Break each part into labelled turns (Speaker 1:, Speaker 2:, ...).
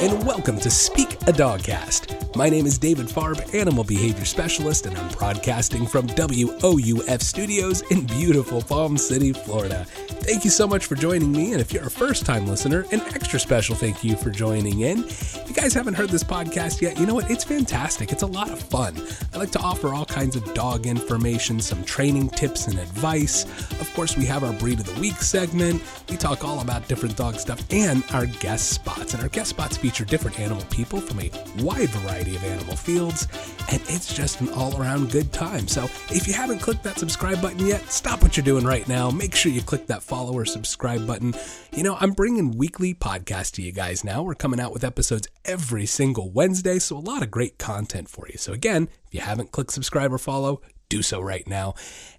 Speaker 1: and welcome to Speak a Dogcast. My name is David Farb, Animal Behavior Specialist, and I'm broadcasting from WOUF Studios in beautiful Palm City, Florida. Thank you so much for joining me, and if you're a first time listener, an extra special thank you for joining in. If you guys haven't heard this podcast yet, you know what? It's fantastic. It's a lot of fun. I like to offer all kinds of dog information, some training tips and advice. Of course, we have our Breed of the Week segment. We talk all about different dog stuff and our guest spots. And our guest spots feature different animal people from a wide variety of animal fields, and it's just an all around good time. So if you haven't clicked that subscribe button yet, stop what you're doing right now. Make sure you click that follow or subscribe button. You know, I'm bringing weekly podcasts to you guys now. We're coming out with episodes every single Wednesday, so a lot of great content for you. So again, if you haven't clicked subscribe or follow, do so right now.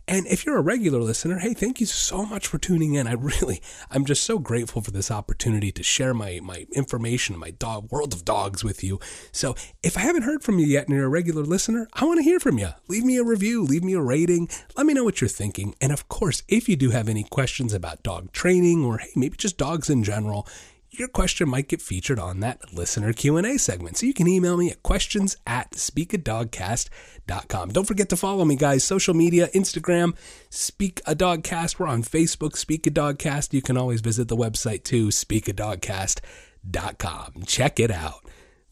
Speaker 1: And if you're a regular listener, hey, thank you so much for tuning in. I really, I'm just so grateful for this opportunity to share my, my information, my dog world of dogs with you. So if I haven't heard from you yet and you're a regular listener, I want to hear from you. Leave me a review, leave me a rating. Let me know what you're thinking. And of course, if you do have any questions about dog training or hey, maybe just dogs in general, your question might get featured on that listener q&a segment so you can email me at questions at speakadogcast.com don't forget to follow me guys. Social media instagram speak a dogcast we're on facebook speak a dogcast you can always visit the website too speakadogcast.com check it out.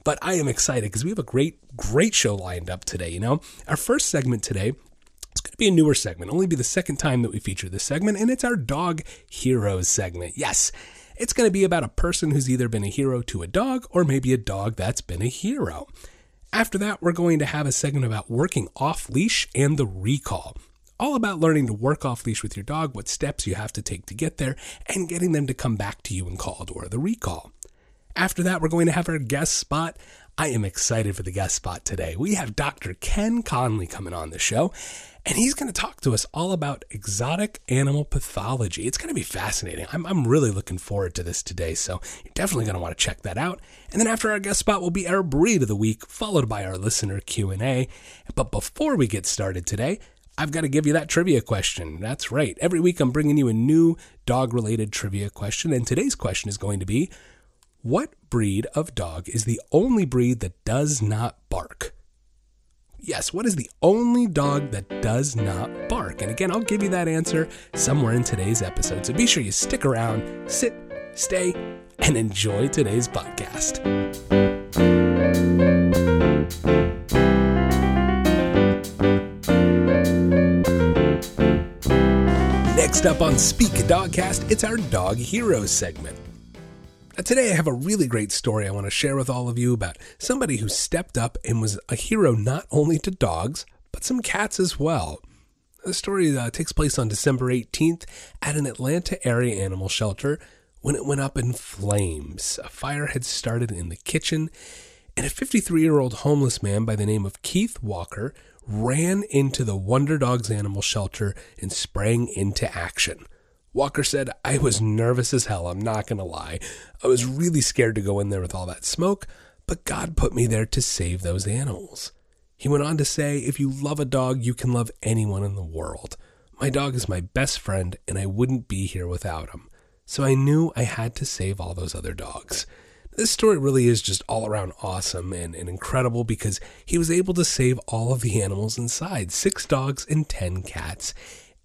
Speaker 1: But i am excited because we have a great great show lined up today you know? Our first segment today it's going to be a newer segment, only be the second time that we feature this segment, and it's our Dog Heroes segment. Yes, it's going to be about a person who's either been a hero to a dog or maybe a dog that's been a hero. After that, we're going to have a segment about working off leash and the recall. All about learning to work off leash with your dog, what steps you have to take to get there, and getting them to come back to you and call or the recall. After that, we're going to have our guest spot. I am excited for the guest spot today. We have Dr. Ken Conley coming on the show, and he's going to talk to us all about exotic animal pathology. It's going to be fascinating. I'm, I'm really looking forward to this today, so you're definitely going to want to check that out. And then after our guest spot will be our breed of the week, followed by our listener Q&A. But before we get started today, I've got to give you that trivia question. That's right. Every week I'm bringing you a new dog related trivia question, and today's question is going to be what breed of dog is the only breed that does not bark? Yes, what is the only dog that does not bark? And again, I'll give you that answer somewhere in today's episode. So be sure you stick around, sit, stay, and enjoy today's podcast. Next up on Speak Dogcast, it's our Dog Heroes segment. Now, today I have a really great story I want to share with all of you about somebody who stepped up and was a hero not only to dogs, but some cats as well. The story uh, takes place on December 18th at an Atlanta area animal shelter when it went up in flames. A fire had started in the kitchen, and a 53 year old homeless man by the name of Keith Walker ran into the Wonder Dogs animal shelter and sprang into action. Walker said, I was nervous as hell, I'm not going to lie. I was really scared to go in there with all that smoke, but God put me there to save those animals. He went on to say, If you love a dog, you can love anyone in the world. My dog is my best friend, and I wouldn't be here without him. So I knew I had to save all those other dogs. This story really is just all around awesome and, and incredible because he was able to save all of the animals inside six dogs and ten cats.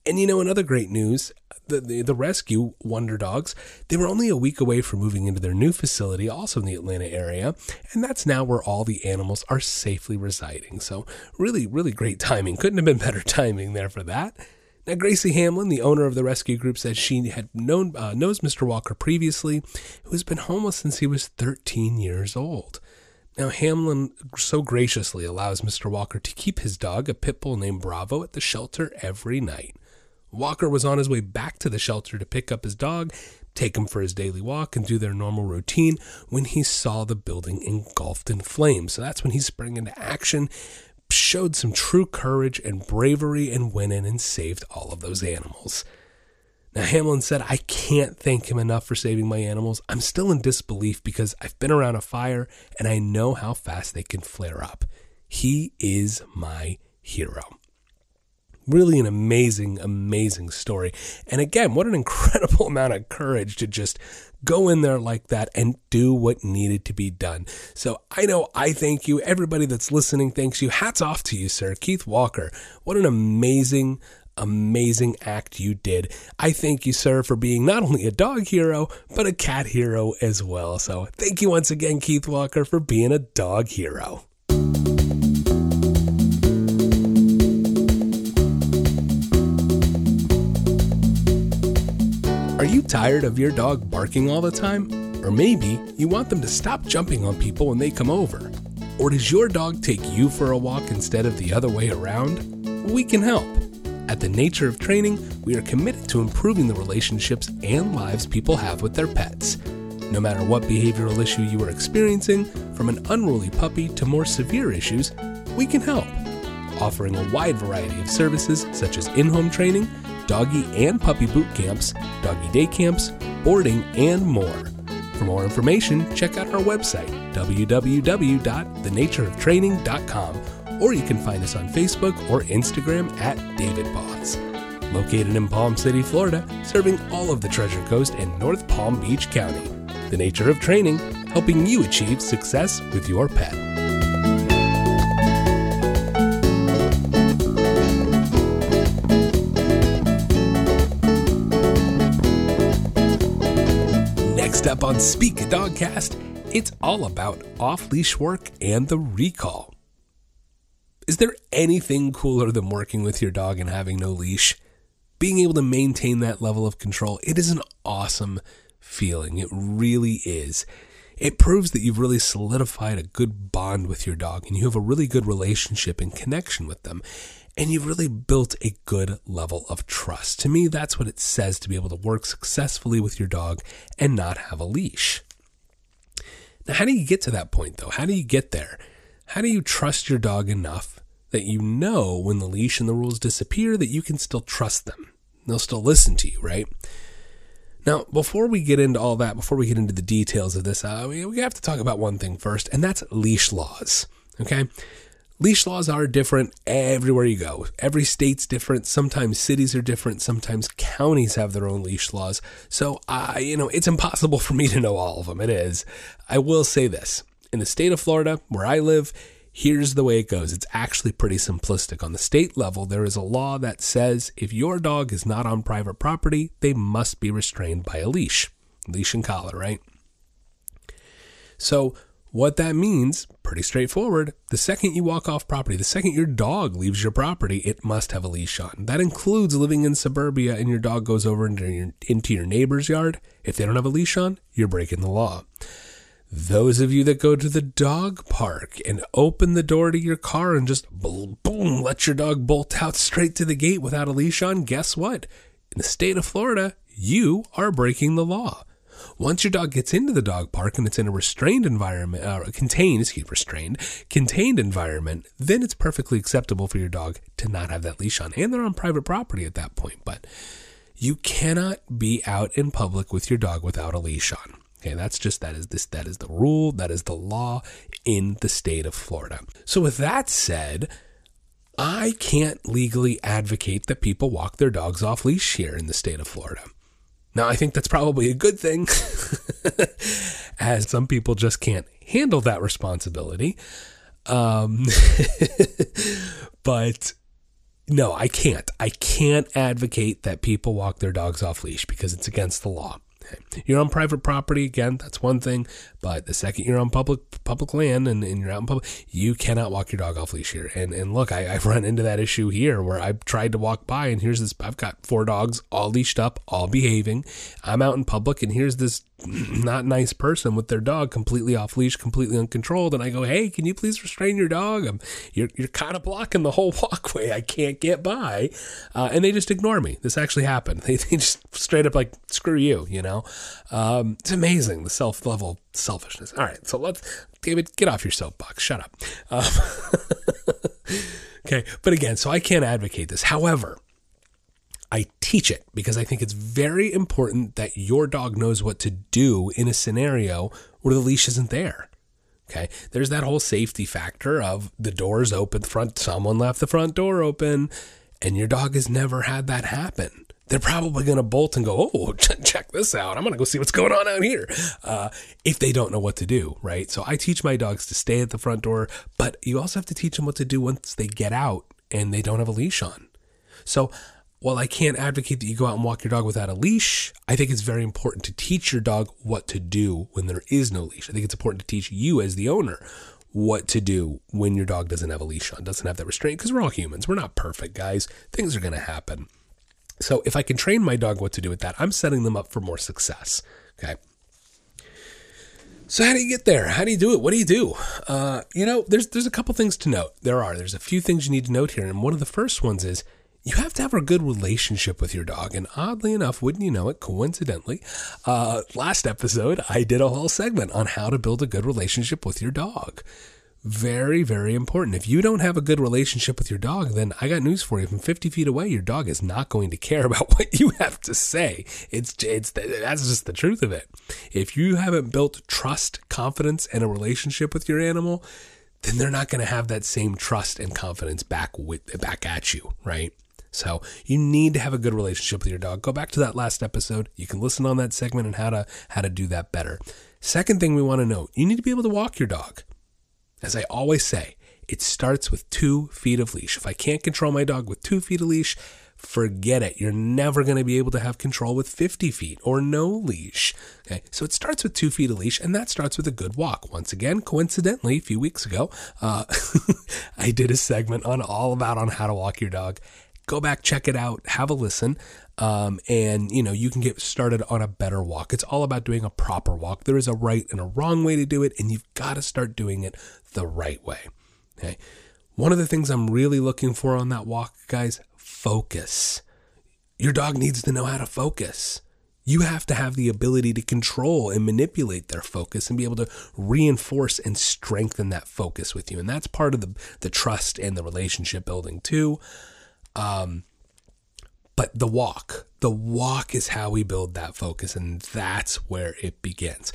Speaker 1: And you know, another great news the, the, rescue Wonder Dogs, they were only a week away from moving into their new facility, also in the Atlanta area, and that's now where all the animals are safely residing. So, really, really great timing. Couldn't have been better timing there for that. Now, Gracie Hamlin, the owner of the rescue group, said she had known uh, knows Mr. Walker previously, who has been homeless since he was 13 years old. Now, Hamlin so graciously allows Mr. Walker to keep his dog, a pit bull named Bravo, at the shelter every night. Walker was on his way back to the shelter to pick up his dog, take him for his daily walk, and do their normal routine when he saw the building engulfed in flames. So that's when he sprang into action, showed some true courage and bravery, and went in and saved all of those animals. Now, Hamlin said, I can't thank him enough for saving my animals. I'm still in disbelief because I've been around a fire and I know how fast they can flare up. He is my hero. Really an amazing, amazing story. And again, what an incredible amount of courage to just go in there like that and do what needed to be done. So I know I thank you. Everybody that's listening thanks you. Hats off to you, sir. Keith Walker. What an amazing, amazing act you did. I thank you, sir, for being not only a dog hero, but a cat hero as well. So thank you once again, Keith Walker, for being a dog hero. Tired of your dog barking all the time? Or maybe you want them to stop jumping on people when they come over? Or does your dog take you for a walk instead of the other way around? We can help. At The Nature of Training, we are committed to improving the relationships and lives people have with their pets. No matter what behavioral issue you are experiencing, from an unruly puppy to more severe issues, we can help. Offering a wide variety of services such as in home training, doggy and puppy boot camps, doggy day camps, boarding, and more. For more information, check out our website, www.thenatureoftraining.com, or you can find us on Facebook or Instagram at David Paws. Located in Palm City, Florida, serving all of the Treasure Coast and North Palm Beach County. The Nature of Training, helping you achieve success with your pet. Up on Speak Dogcast, it's all about off leash work and the recall. Is there anything cooler than working with your dog and having no leash? Being able to maintain that level of control, it is an awesome feeling. It really is. It proves that you've really solidified a good bond with your dog and you have a really good relationship and connection with them. And you've really built a good level of trust. To me, that's what it says to be able to work successfully with your dog and not have a leash. Now, how do you get to that point though? How do you get there? How do you trust your dog enough that you know when the leash and the rules disappear that you can still trust them? They'll still listen to you, right? Now, before we get into all that, before we get into the details of this, uh, we, we have to talk about one thing first, and that's leash laws. Okay? Leash laws are different everywhere you go. Every state's different. Sometimes cities are different. Sometimes counties have their own leash laws. So, uh, you know, it's impossible for me to know all of them. It is. I will say this in the state of Florida, where I live, here's the way it goes. It's actually pretty simplistic. On the state level, there is a law that says if your dog is not on private property, they must be restrained by a leash. Leash and collar, right? So, what that means, pretty straightforward. The second you walk off property, the second your dog leaves your property, it must have a leash on. That includes living in suburbia and your dog goes over into your, into your neighbor's yard. If they don't have a leash on, you're breaking the law. Those of you that go to the dog park and open the door to your car and just boom, boom, let your dog bolt out straight to the gate without a leash on, guess what? In the state of Florida, you are breaking the law. Once your dog gets into the dog park and it's in a restrained environment, uh, contained, excuse restrained, contained environment, then it's perfectly acceptable for your dog to not have that leash on. And they're on private property at that point. But you cannot be out in public with your dog without a leash on. Okay, that's just that is this that is the rule, that is the law in the state of Florida. So with that said, I can't legally advocate that people walk their dogs off leash here in the state of Florida. Now, I think that's probably a good thing, as some people just can't handle that responsibility. Um, but no, I can't. I can't advocate that people walk their dogs off leash because it's against the law. You're on private property again. That's one thing. But the second you're on public public land and, and you're out in public, you cannot walk your dog off leash here. And and look, I, I've run into that issue here where I've tried to walk by and here's this. I've got four dogs all leashed up, all behaving. I'm out in public and here's this not nice person with their dog completely off leash, completely uncontrolled. And I go, hey, can you please restrain your dog? I'm, you're you're kind of blocking the whole walkway. I can't get by. Uh, and they just ignore me. This actually happened. They, they just straight up like screw you. You know, um, it's amazing the self level selfishness. All right, so let's David get off your soapbox. Shut up. Um, okay, but again, so I can't advocate this. However. I teach it because I think it's very important that your dog knows what to do in a scenario where the leash isn't there. Okay. There's that whole safety factor of the doors open, front, someone left the front door open. and your dog has never had that happen, they're probably going to bolt and go, Oh, check this out. I'm going to go see what's going on out here. Uh, if they don't know what to do, right? So I teach my dogs to stay at the front door, but you also have to teach them what to do once they get out and they don't have a leash on. So while I can't advocate that you go out and walk your dog without a leash, I think it's very important to teach your dog what to do when there is no leash. I think it's important to teach you as the owner what to do when your dog doesn't have a leash on, doesn't have that restraint, because we're all humans. We're not perfect, guys. Things are going to happen. So if I can train my dog what to do with that, I'm setting them up for more success. Okay. So how do you get there? How do you do it? What do you do? Uh, you know, there's there's a couple things to note. There are. There's a few things you need to note here, and one of the first ones is you have to have a good relationship with your dog. And oddly enough, wouldn't you know it, coincidentally, uh, last episode, I did a whole segment on how to build a good relationship with your dog. Very, very important. If you don't have a good relationship with your dog, then I got news for you. From 50 feet away, your dog is not going to care about what you have to say. It's, it's, that's just the truth of it. If you haven't built trust, confidence, and a relationship with your animal, then they're not going to have that same trust and confidence back with, back at you, right? So you need to have a good relationship with your dog. Go back to that last episode. You can listen on that segment and how to how to do that better. Second thing we want to know, you need to be able to walk your dog. As I always say, it starts with two feet of leash. If I can't control my dog with two feet of leash, forget it. You're never going to be able to have control with 50 feet or no leash. Okay, so it starts with two feet of leash, and that starts with a good walk. Once again, coincidentally, a few weeks ago, uh, I did a segment on all about on how to walk your dog go back, check it out, have a listen. Um, and you know, you can get started on a better walk. It's all about doing a proper walk. There is a right and a wrong way to do it, and you've got to start doing it the right way. Okay. One of the things I'm really looking for on that walk, guys, focus. Your dog needs to know how to focus. You have to have the ability to control and manipulate their focus and be able to reinforce and strengthen that focus with you. And that's part of the, the trust and the relationship building, too. Um, but the walk, the walk is how we build that focus, and that's where it begins.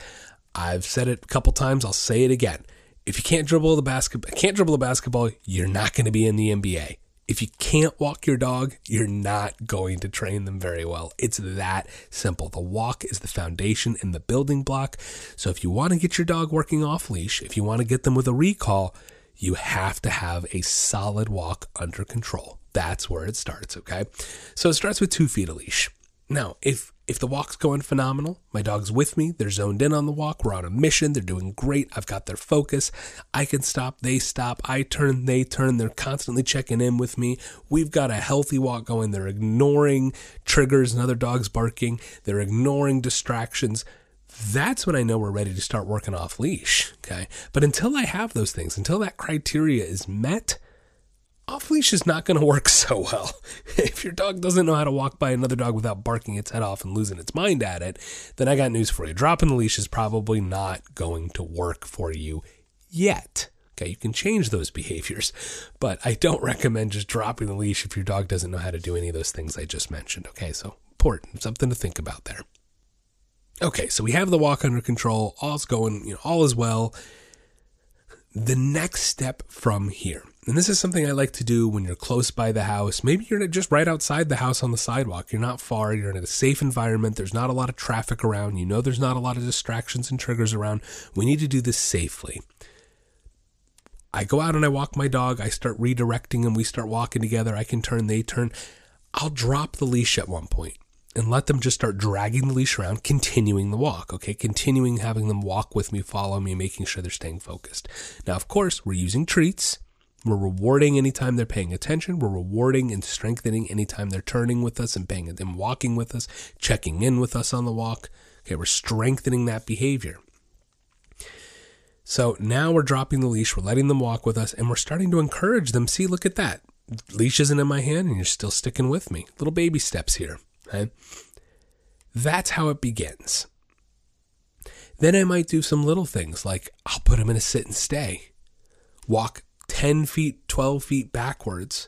Speaker 1: I've said it a couple times. I'll say it again. If you can't dribble the basketball, can't dribble the basketball, you're not going to be in the NBA. If you can't walk your dog, you're not going to train them very well. It's that simple. The walk is the foundation and the building block. So if you want to get your dog working off leash, if you want to get them with a recall, you have to have a solid walk under control. That's where it starts, okay? So it starts with two feet of leash. Now, if if the walk's going phenomenal, my dog's with me, they're zoned in on the walk, we're on a mission, they're doing great, I've got their focus, I can stop, they stop, I turn, they turn, they're constantly checking in with me. We've got a healthy walk going, they're ignoring triggers and other dogs barking, they're ignoring distractions. That's when I know we're ready to start working off leash, okay? But until I have those things, until that criteria is met, off leash is not going to work so well. if your dog doesn't know how to walk by another dog without barking its head off and losing its mind at it, then I got news for you. Dropping the leash is probably not going to work for you yet. Okay, you can change those behaviors, but I don't recommend just dropping the leash if your dog doesn't know how to do any of those things I just mentioned. Okay, so important, something to think about there. Okay, so we have the walk under control, all's going, you know, all is well. The next step from here and this is something I like to do when you're close by the house. Maybe you're just right outside the house on the sidewalk. You're not far. You're in a safe environment. There's not a lot of traffic around. You know there's not a lot of distractions and triggers around. We need to do this safely. I go out and I walk my dog. I start redirecting him. We start walking together. I can turn, they turn. I'll drop the leash at one point and let them just start dragging the leash around, continuing the walk, okay? Continuing having them walk with me, follow me, making sure they're staying focused. Now, of course, we're using treats. We're rewarding anytime they're paying attention. We're rewarding and strengthening anytime they're turning with us and paying and walking with us, checking in with us on the walk. Okay, we're strengthening that behavior. So now we're dropping the leash, we're letting them walk with us, and we're starting to encourage them. See, look at that. Leash isn't in my hand, and you're still sticking with me. Little baby steps here. Okay? That's how it begins. Then I might do some little things like I'll put them in a sit and stay, walk 10 feet, 12 feet backwards,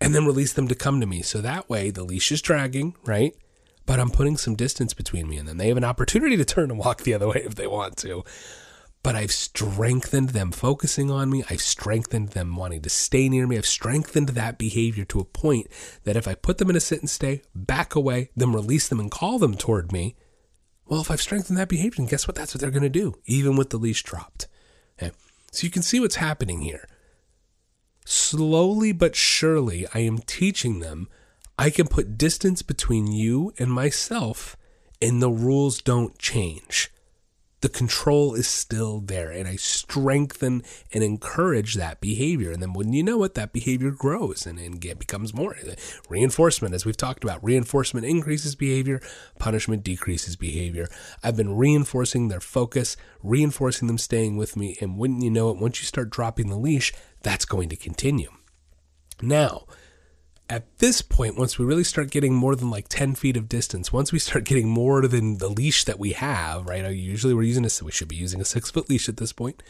Speaker 1: and then release them to come to me. So that way the leash is dragging, right? But I'm putting some distance between me and them. They have an opportunity to turn and walk the other way if they want to. but I've strengthened them focusing on me. I've strengthened them wanting to stay near me. I've strengthened that behavior to a point that if I put them in a sit and stay, back away, then release them and call them toward me, well, if I've strengthened that behavior, then guess what? That's what they're going to do, even with the leash dropped. Okay. So you can see what's happening here. Slowly but surely, I am teaching them I can put distance between you and myself, and the rules don't change the control is still there and I strengthen and encourage that behavior. And then when you know it, that behavior grows and, and get, becomes more reinforcement, as we've talked about. Reinforcement increases behavior, punishment decreases behavior. I've been reinforcing their focus, reinforcing them staying with me. And wouldn't you know it, once you start dropping the leash, that's going to continue. Now, at this point, once we really start getting more than like 10 feet of distance, once we start getting more than the leash that we have, right? Usually we're using a, we should be using a six foot leash at this point.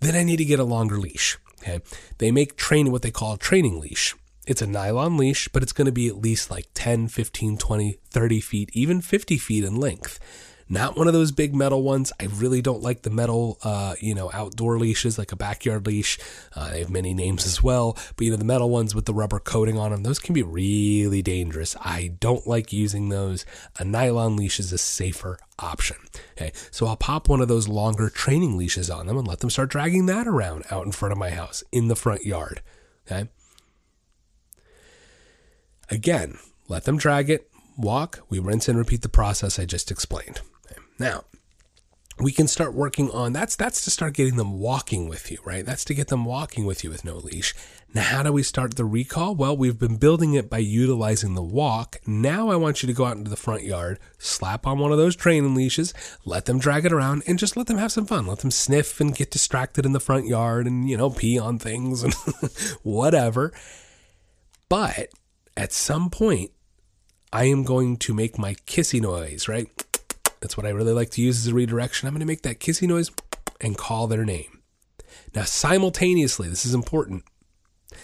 Speaker 1: Then I need to get a longer leash. Okay. They make training what they call a training leash. It's a nylon leash, but it's going to be at least like 10, 15, 20, 30 feet, even 50 feet in length. Not one of those big metal ones. I really don't like the metal, uh, you know, outdoor leashes like a backyard leash. Uh, they have many names as well, but you know, the metal ones with the rubber coating on them, those can be really dangerous. I don't like using those. A nylon leash is a safer option. Okay, so I'll pop one of those longer training leashes on them and let them start dragging that around out in front of my house in the front yard. Okay. Again, let them drag it, walk, we rinse and repeat the process I just explained. Now, we can start working on that's that's to start getting them walking with you, right? That's to get them walking with you with no leash. Now, how do we start the recall? Well, we've been building it by utilizing the walk. Now I want you to go out into the front yard, slap on one of those training leashes, let them drag it around and just let them have some fun. Let them sniff and get distracted in the front yard and, you know, pee on things and whatever. But at some point, I am going to make my kissy noise, right? That's what I really like to use as a redirection. I'm going to make that kissy noise and call their name. Now, simultaneously, this is important.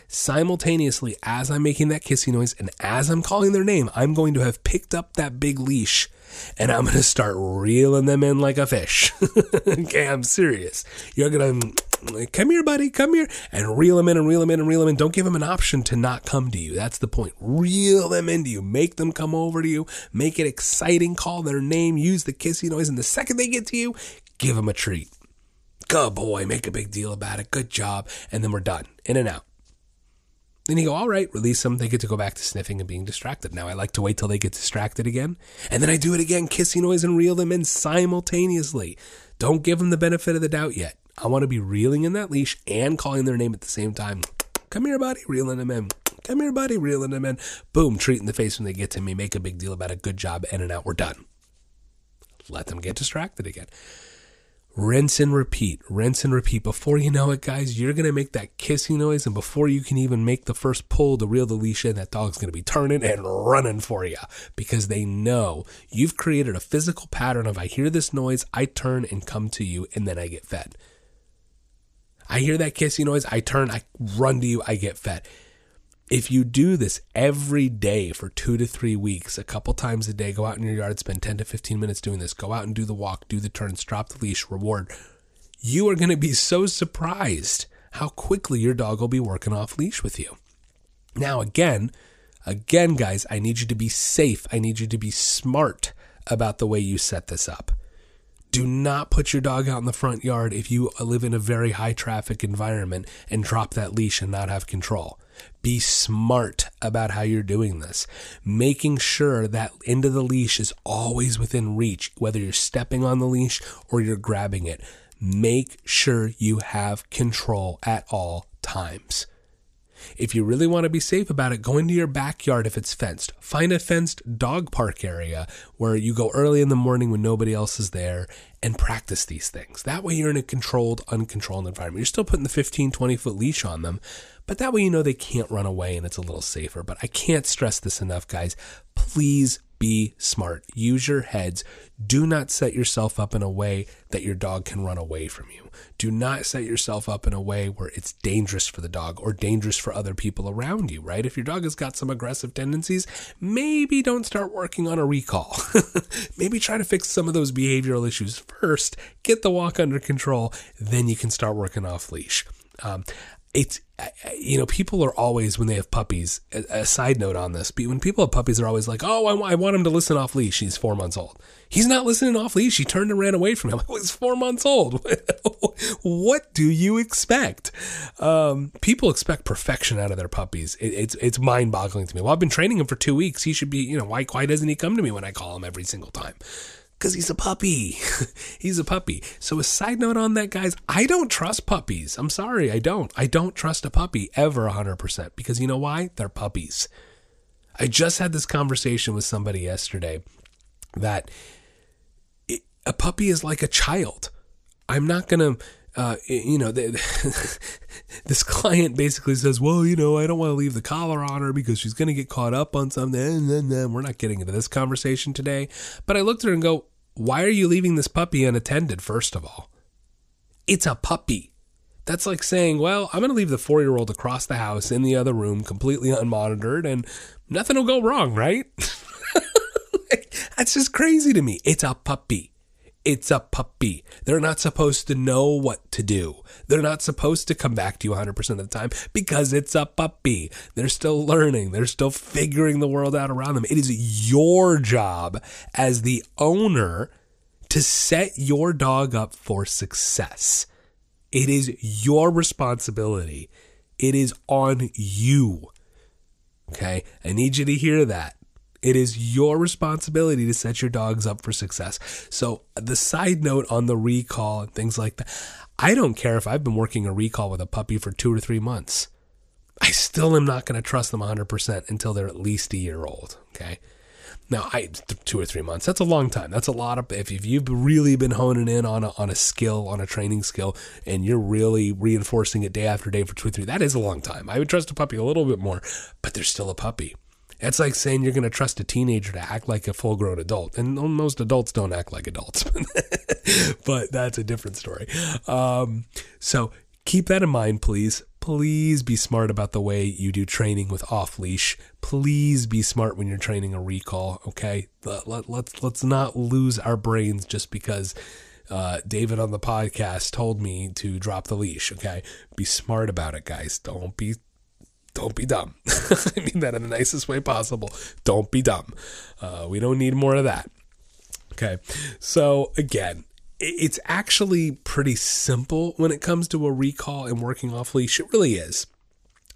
Speaker 1: Simultaneously, as I'm making that kissy noise and as I'm calling their name, I'm going to have picked up that big leash and I'm going to start reeling them in like a fish. okay, I'm serious. You're going to come here, buddy, come here, and reel them in and reel them in and reel them in. Don't give them an option to not come to you. That's the point. Reel them into you. Make them come over to you. Make it exciting. Call their name. Use the kissy noise. And the second they get to you, give them a treat. Good boy. Make a big deal about it. Good job. And then we're done. In and out. Then you go, all right, release them. They get to go back to sniffing and being distracted. Now I like to wait till they get distracted again. And then I do it again, kissy noise and reel them in simultaneously. Don't give them the benefit of the doubt yet. I want to be reeling in that leash and calling their name at the same time. Come here, buddy, reeling them in. Come here, buddy, reeling them in. Boom, treat in the face when they get to me. Make a big deal about a good job, in and out. We're done. Let them get distracted again. Rinse and repeat, rinse and repeat. Before you know it, guys, you're going to make that kissing noise. And before you can even make the first pull to reel the leash in, that dog's going to be turning and running for you because they know you've created a physical pattern of I hear this noise, I turn and come to you, and then I get fed. I hear that kissing noise, I turn, I run to you, I get fed. If you do this every day for two to three weeks, a couple times a day, go out in your yard, spend 10 to 15 minutes doing this, go out and do the walk, do the turns, drop the leash, reward, you are going to be so surprised how quickly your dog will be working off leash with you. Now, again, again, guys, I need you to be safe. I need you to be smart about the way you set this up. Do not put your dog out in the front yard if you uh, live in a very high traffic environment and drop that leash and not have control. Be smart about how you're doing this, making sure that end of the leash is always within reach, whether you're stepping on the leash or you're grabbing it. Make sure you have control at all times. If you really want to be safe about it, go into your backyard if it's fenced. Find a fenced dog park area where you go early in the morning when nobody else is there and practice these things. That way you're in a controlled, uncontrolled environment. You're still putting the 15, 20 foot leash on them, but that way you know they can't run away and it's a little safer. But I can't stress this enough, guys. Please, be smart. Use your heads. Do not set yourself up in a way that your dog can run away from you. Do not set yourself up in a way where it's dangerous for the dog or dangerous for other people around you, right? If your dog has got some aggressive tendencies, maybe don't start working on a recall. maybe try to fix some of those behavioral issues first, get the walk under control, then you can start working off leash. Um, it's you know people are always when they have puppies a, a, side note on this when people have puppies they're always like oh I, I, want him to listen off leash. He's four months old. He's not listening off leash. He turned and ran away from him. He's four months old. What do you expect? Um, people expect perfection out of their puppies. It, it's it's mind boggling to me. Well i've been training him for two weeks. He should be you know why why doesn't he come to me when i call him every single time because he's a puppy. he's a puppy. So, a side note on that, guys, I don't trust puppies. I'm sorry, I don't. I don't trust a puppy ever 100% because you know why? They're puppies. I just had this conversation with somebody yesterday that it, a puppy is like a child. I'm not going to. Uh, you know, this client basically says, "Well, you know, I don't want to leave the collar on her because she's going to get caught up on something." And then we're not getting into this conversation today. But I looked at her and go, why are you leaving this puppy unattended, first of all? It's a puppy. That's like saying, well, I'm going to leave the four year old across the house in the other room completely unmonitored and nothing will go wrong, right? That's just crazy to me. It's a puppy. It's a puppy. They're not supposed to know what to do. They're not supposed to come back to you 100% of the time because it's a puppy. They're still learning. They're still figuring the world out around them. It is your job as the owner to set your dog up for success. It is your responsibility. It is on you. Okay. I need you to hear that. It is your responsibility to set your dogs up for success. So, the side note on the recall and things like that, I don't care if I've been working a recall with a puppy for two or three months. I still am not going to trust them 100% until they're at least a year old. Okay. Now, I two or three months. That's a long time. That's a lot of. If, if you've really been honing in on a, on a skill, on a training skill, and you're really reinforcing it day after day for two or three, that is a long time. I would trust a puppy a little bit more, but they're still a puppy. It's like saying you're going to trust a teenager to act like a full grown adult. And most adults don't act like adults, but that's a different story. Um, so keep that in mind, please. Please be smart about the way you do training with off leash. Please be smart when you're training a recall. Okay, let, let, let's let's not lose our brains just because uh, David on the podcast told me to drop the leash. Okay, be smart about it, guys. Don't be don't be dumb. I mean that in the nicest way possible. Don't be dumb. Uh, we don't need more of that. Okay. So, again, it's actually pretty simple when it comes to a recall and working off leash. It really is.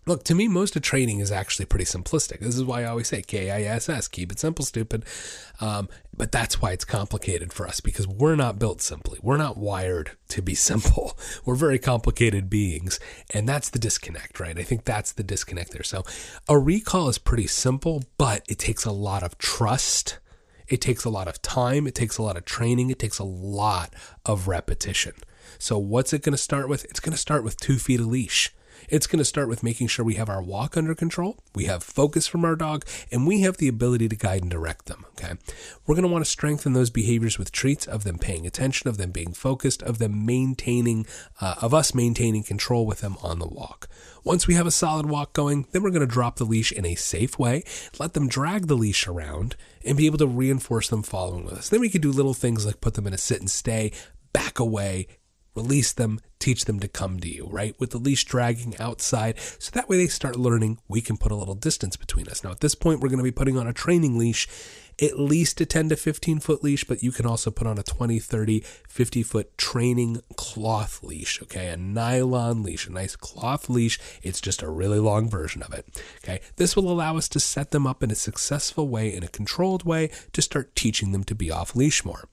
Speaker 1: Look, to me, most of training is actually pretty simplistic. This is why I always say KISS, keep it simple, stupid. Um, but that's why it's complicated for us because we're not built simply. We're not wired to be simple. We're very complicated beings. And that's the disconnect, right? I think that's the disconnect there. So a recall is pretty simple, but it takes a lot of trust. It takes a lot of time. It takes a lot of training. It takes a lot of repetition. So what's it going to start with? It's going to start with two feet of leash. It's going to start with making sure we have our walk under control, we have focus from our dog, and we have the ability to guide and direct them. Okay. We're going to want to strengthen those behaviors with treats of them paying attention, of them being focused, of them maintaining, uh, of us maintaining control with them on the walk. Once we have a solid walk going, then we're going to drop the leash in a safe way, let them drag the leash around, and be able to reinforce them following with us. Then we can do little things like put them in a sit and stay, back away, release them, teach them to come to you, right? With the leash dragging outside. So that way they start learning we can put a little distance between us. Now, at this point, we're going to be putting on a training leash, at least a 10 to 15 foot leash, but you can also put on a 20, 30, 50 foot training cloth leash, okay? A nylon leash, a nice cloth leash. It's just a really long version of it, okay? This will allow us to set them up in a successful way, in a controlled way, to start teaching them to be off leash more.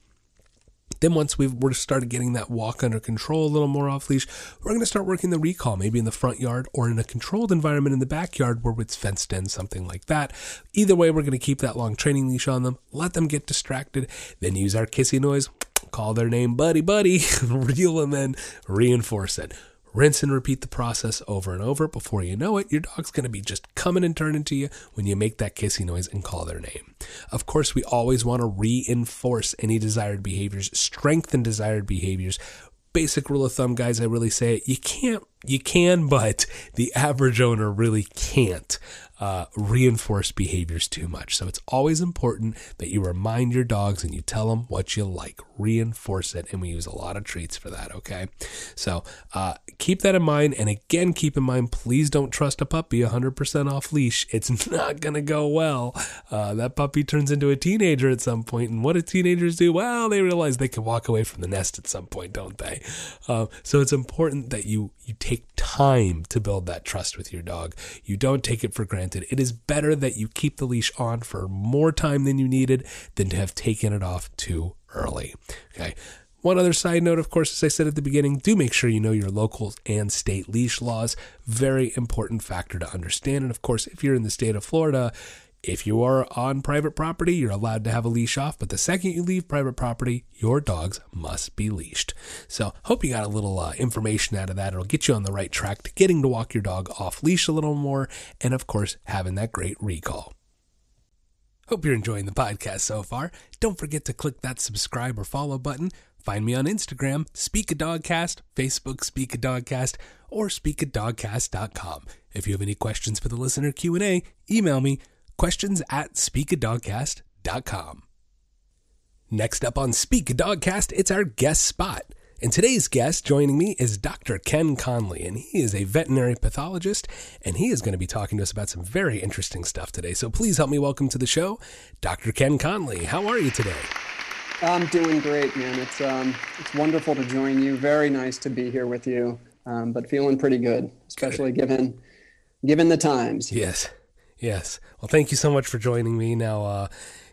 Speaker 1: Then once we've we're started getting that walk under control a little more off leash, we're going to start working the recall, maybe in the front yard or in a controlled environment in the backyard where it's fenced in, something like that. Either way, we're going to keep that long training leash on them, let them get distracted, then use our kissy noise, call their name buddy buddy, reel them in, reinforce it Rinse and repeat the process over and over. Before you know it, your dog's going to be just coming and turning to you when you make that kissy noise and call their name. Of course, we always want to reinforce any desired behaviors, strengthen desired behaviors basic rule of thumb, guys, I really say it. You can't, you can, but the average owner really can't uh, reinforce behaviors too much. So it's always important that you remind your dogs and you tell them what you like. Reinforce it. And we use a lot of treats for that. Okay. So uh, keep that in mind. And again, keep in mind, please don't trust a puppy 100% off leash. It's not going to go well. Uh, that puppy turns into a teenager at some point, And what do teenagers do? Well, they realize they can walk away from the nest at some point, don't they? Uh, so it's important that you, you take time to build that trust with your dog. You don't take it for granted. It is better that you keep the leash on for more time than you needed than to have taken it off too early. Okay. One other side note, of course, as I said at the beginning, do make sure you know your local and state leash laws. Very important factor to understand. And of course, if you're in the state of Florida, if you are on private property, you're allowed to have a leash off, but the second you leave private property, your dogs must be leashed. So, hope you got a little uh, information out of that. It'll get you on the right track to getting to walk your dog off leash a little more, and of course, having that great recall. Hope you're enjoying the podcast so far. Don't forget to click that subscribe or follow button. Find me on Instagram, Speak a Dogcast, Facebook, Speak a Dogcast, or speakadogcast.com. If you have any questions for the listener Q&A, email me questions at speakadogcast.com. Next up on Speak a Dogcast, it's our guest spot. And today's guest joining me is Dr. Ken Conley, and he is a veterinary pathologist, and he is going to be talking to us about some very interesting stuff today. So please help me welcome to the show, Dr. Ken Conley. How are you today?
Speaker 2: I'm doing great, man. It's um, it's wonderful to join you. Very nice to be here with you, um, but feeling pretty good, especially good. given given the times.
Speaker 1: Yes. Yes. Well, thank you so much for joining me. Now, uh,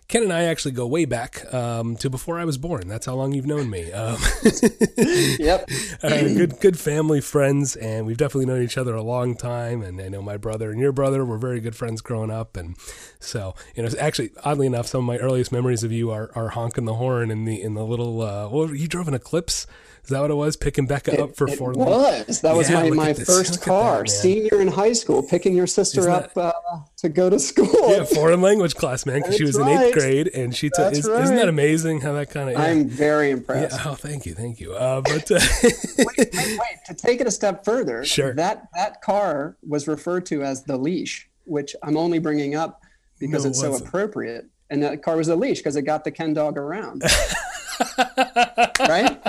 Speaker 1: Ken and I actually go way back um, to before I was born. That's how long you've known me. Um,
Speaker 2: yep.
Speaker 1: uh, good, good family friends, and we've definitely known each other a long time. And I know my brother and your brother were very good friends growing up, and so you know, actually, oddly enough, some of my earliest memories of you are, are honking the horn in the in the little. Uh, well, you drove an Eclipse. Is that what it was? Picking Becca
Speaker 2: it,
Speaker 1: up for four.
Speaker 2: It was. That was yeah, my, my first car. That, Senior in high school, picking your sister that, up uh, to go to school.
Speaker 1: Yeah, foreign language class, man, because she was right. in eighth grade and she took. Is, right. Isn't that amazing? How that kind of.
Speaker 2: Yeah. I'm very impressed.
Speaker 1: Yeah, oh, thank you, thank you. Uh, but uh,
Speaker 2: wait, wait, wait. To take it a step further,
Speaker 1: sure.
Speaker 2: That that car was referred to as the leash, which I'm only bringing up because no, it's so appropriate. And that car was a leash because it got the Ken dog around. right?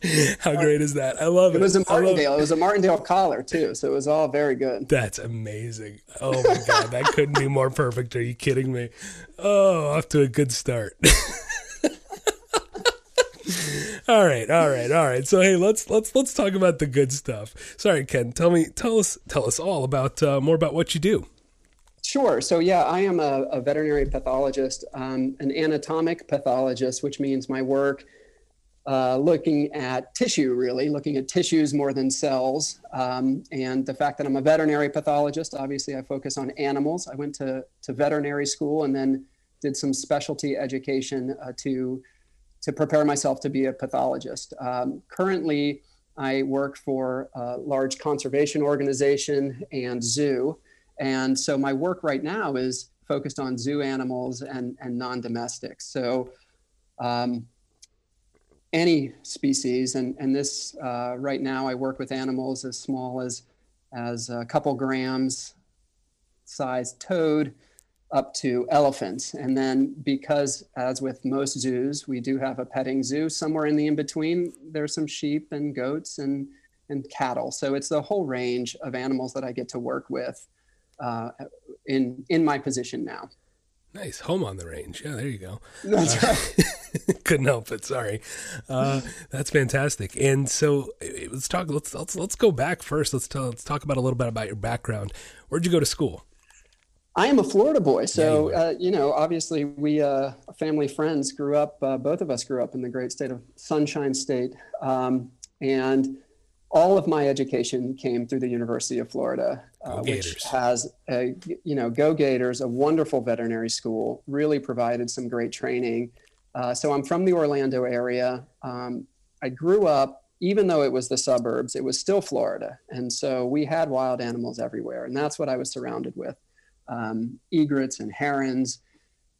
Speaker 1: How great is that? I love it.
Speaker 2: It was a Martingale. It was a Martingale collar too, so it was all very good.
Speaker 1: That's amazing. Oh my god, that couldn't be more perfect. Are you kidding me? Oh, off to a good start. all right, all right, all right. So hey, let's let's let's talk about the good stuff. Sorry, Ken. Tell me, tell us, tell us all about uh, more about what you do.
Speaker 2: Sure. So, yeah, I am a, a veterinary pathologist, um, an anatomic pathologist, which means my work uh, looking at tissue, really, looking at tissues more than cells. Um, and the fact that I'm a veterinary pathologist, obviously, I focus on animals. I went to, to veterinary school and then did some specialty education uh, to, to prepare myself to be a pathologist. Um, currently, I work for a large conservation organization and zoo. And so my work right now is focused on zoo animals and, and non domestics. So, um, any species. And, and this, uh, right now, I work with animals as small as, as a couple grams size toad up to elephants. And then, because as with most zoos, we do have a petting zoo, somewhere in the in between, there's some sheep and goats and, and cattle. So it's the whole range of animals that I get to work with uh, in, in my position now.
Speaker 1: Nice home on the range. Yeah, there you go.
Speaker 2: That's uh,
Speaker 1: right. couldn't help it. Sorry. Uh, that's fantastic. And so let's talk. Let's let's let's go back first. Let's tell, let's talk about a little bit about your background. Where'd you go to school?
Speaker 2: I am a Florida boy, so yeah, you, uh, you, know, obviously, we uh, family friends grew up. Uh, both of us grew up in the great state of Sunshine State, um, and all of my education came through the University of Florida, uh, which has a, you know Go Gators, a wonderful veterinary school, really provided some great training. Uh, so I'm from the Orlando area. Um, I grew up even though it was the suburbs, it was still Florida. And so we had wild animals everywhere. And that's what I was surrounded with um, egrets and herons,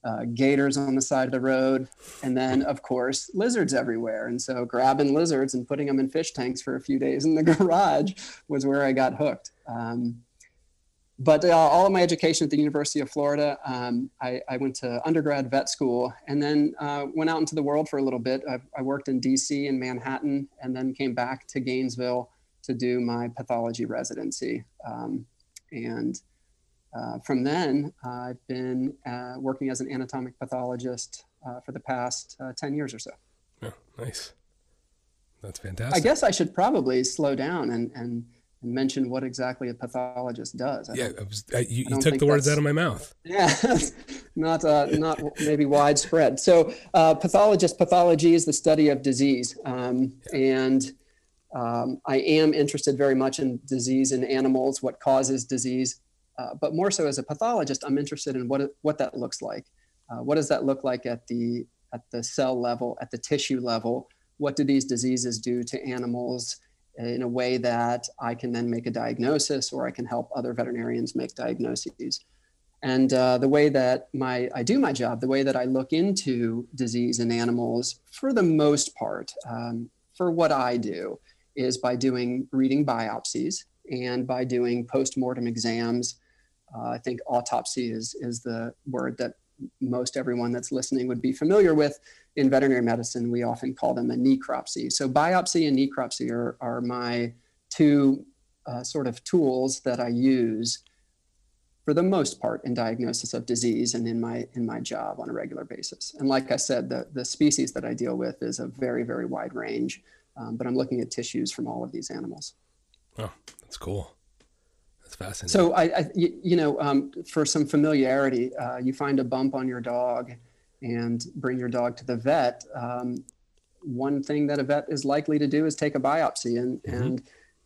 Speaker 2: uh, gators on the side of the road, and then, of course, lizards everywhere. And so grabbing lizards and putting them in fish tanks for a few days in the garage was where I got hooked. Um, but uh, all of my education at the University of Florida, um, I, I, went to undergrad vet school and then uh, went out into the world for a little bit. I, I, worked in DC and Manhattan and then came back to Gainesville to do my pathology residency. Um, and uh, from then, I've been uh, working as an anatomic pathologist uh, for the past uh, 10 years or so.
Speaker 1: Oh, nice. That's fantastic.
Speaker 2: I guess I should probably slow down and, and and mention what exactly a pathologist does.
Speaker 1: I yeah, was, uh, you, you took the words out of my mouth.
Speaker 2: Yeah, not uh, not maybe widespread. So, uh, pathologist pathology is the study of disease, um, yeah. and um, I am interested very much in disease in animals, what causes disease, uh, but more so as a pathologist, I'm interested in what what that looks like. Uh, what does that look like at the at the cell level, at the tissue level? What do these diseases do to animals? in a way that I can then make a diagnosis or I can help other veterinarians make diagnoses. And uh, the way that my I do my job, the way that I look into disease in animals, for the most part, um, for what I do, is by doing reading biopsies and by doing post-mortem exams. Uh, I think autopsy is is the word that most everyone that's listening would be familiar with in veterinary medicine, we often call them a necropsy. So biopsy and necropsy are, are my two uh, sort of tools that I use for the most part in diagnosis of disease and in my in my job on a regular basis. And like I said, the, the species that I deal with is a very, very wide range, um, but I'm looking at tissues from all of these animals.
Speaker 1: Oh, that's cool. That's fascinating.
Speaker 2: So I, I you, know, um, for some familiarity, uh, you find a bump on your dog and bring your dog to the vet, um, one thing that a vet is likely to do is take a biopsy. And, mm-hmm. and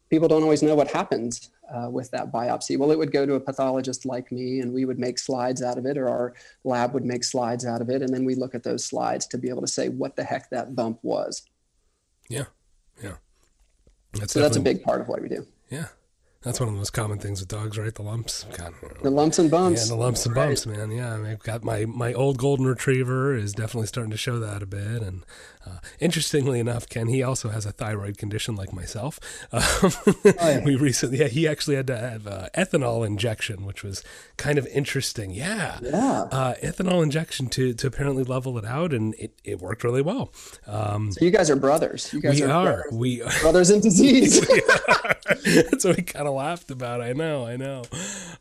Speaker 2: people don't always know what happens uh, with that biopsy. Well, it would go to a pathologist like me, and we would make slides out of it, or our lab would make slides out of it. And then we look at those slides to be able to say what the heck that bump was.
Speaker 1: Yeah. Yeah.
Speaker 2: That's so that's a big part of what we do.
Speaker 1: Yeah. That's one of the most common things with dogs, right? The lumps.
Speaker 2: God, the lumps and bumps.
Speaker 1: Yeah, the lumps and bumps, right. man. Yeah, I've got my my old golden retriever is definitely starting to show that a bit. And uh, interestingly enough, Ken, he also has a thyroid condition like myself. Um, oh, yeah. we recently, yeah, he actually had to have uh, ethanol injection, which was kind of interesting. Yeah,
Speaker 2: yeah,
Speaker 1: uh, ethanol injection to to apparently level it out, and it, it worked really well.
Speaker 2: Um, so you guys are brothers. You guys
Speaker 1: we
Speaker 2: are,
Speaker 1: are. Brothers. We
Speaker 2: are. brothers in disease.
Speaker 1: That's what we kind of laughed about. I know, I know.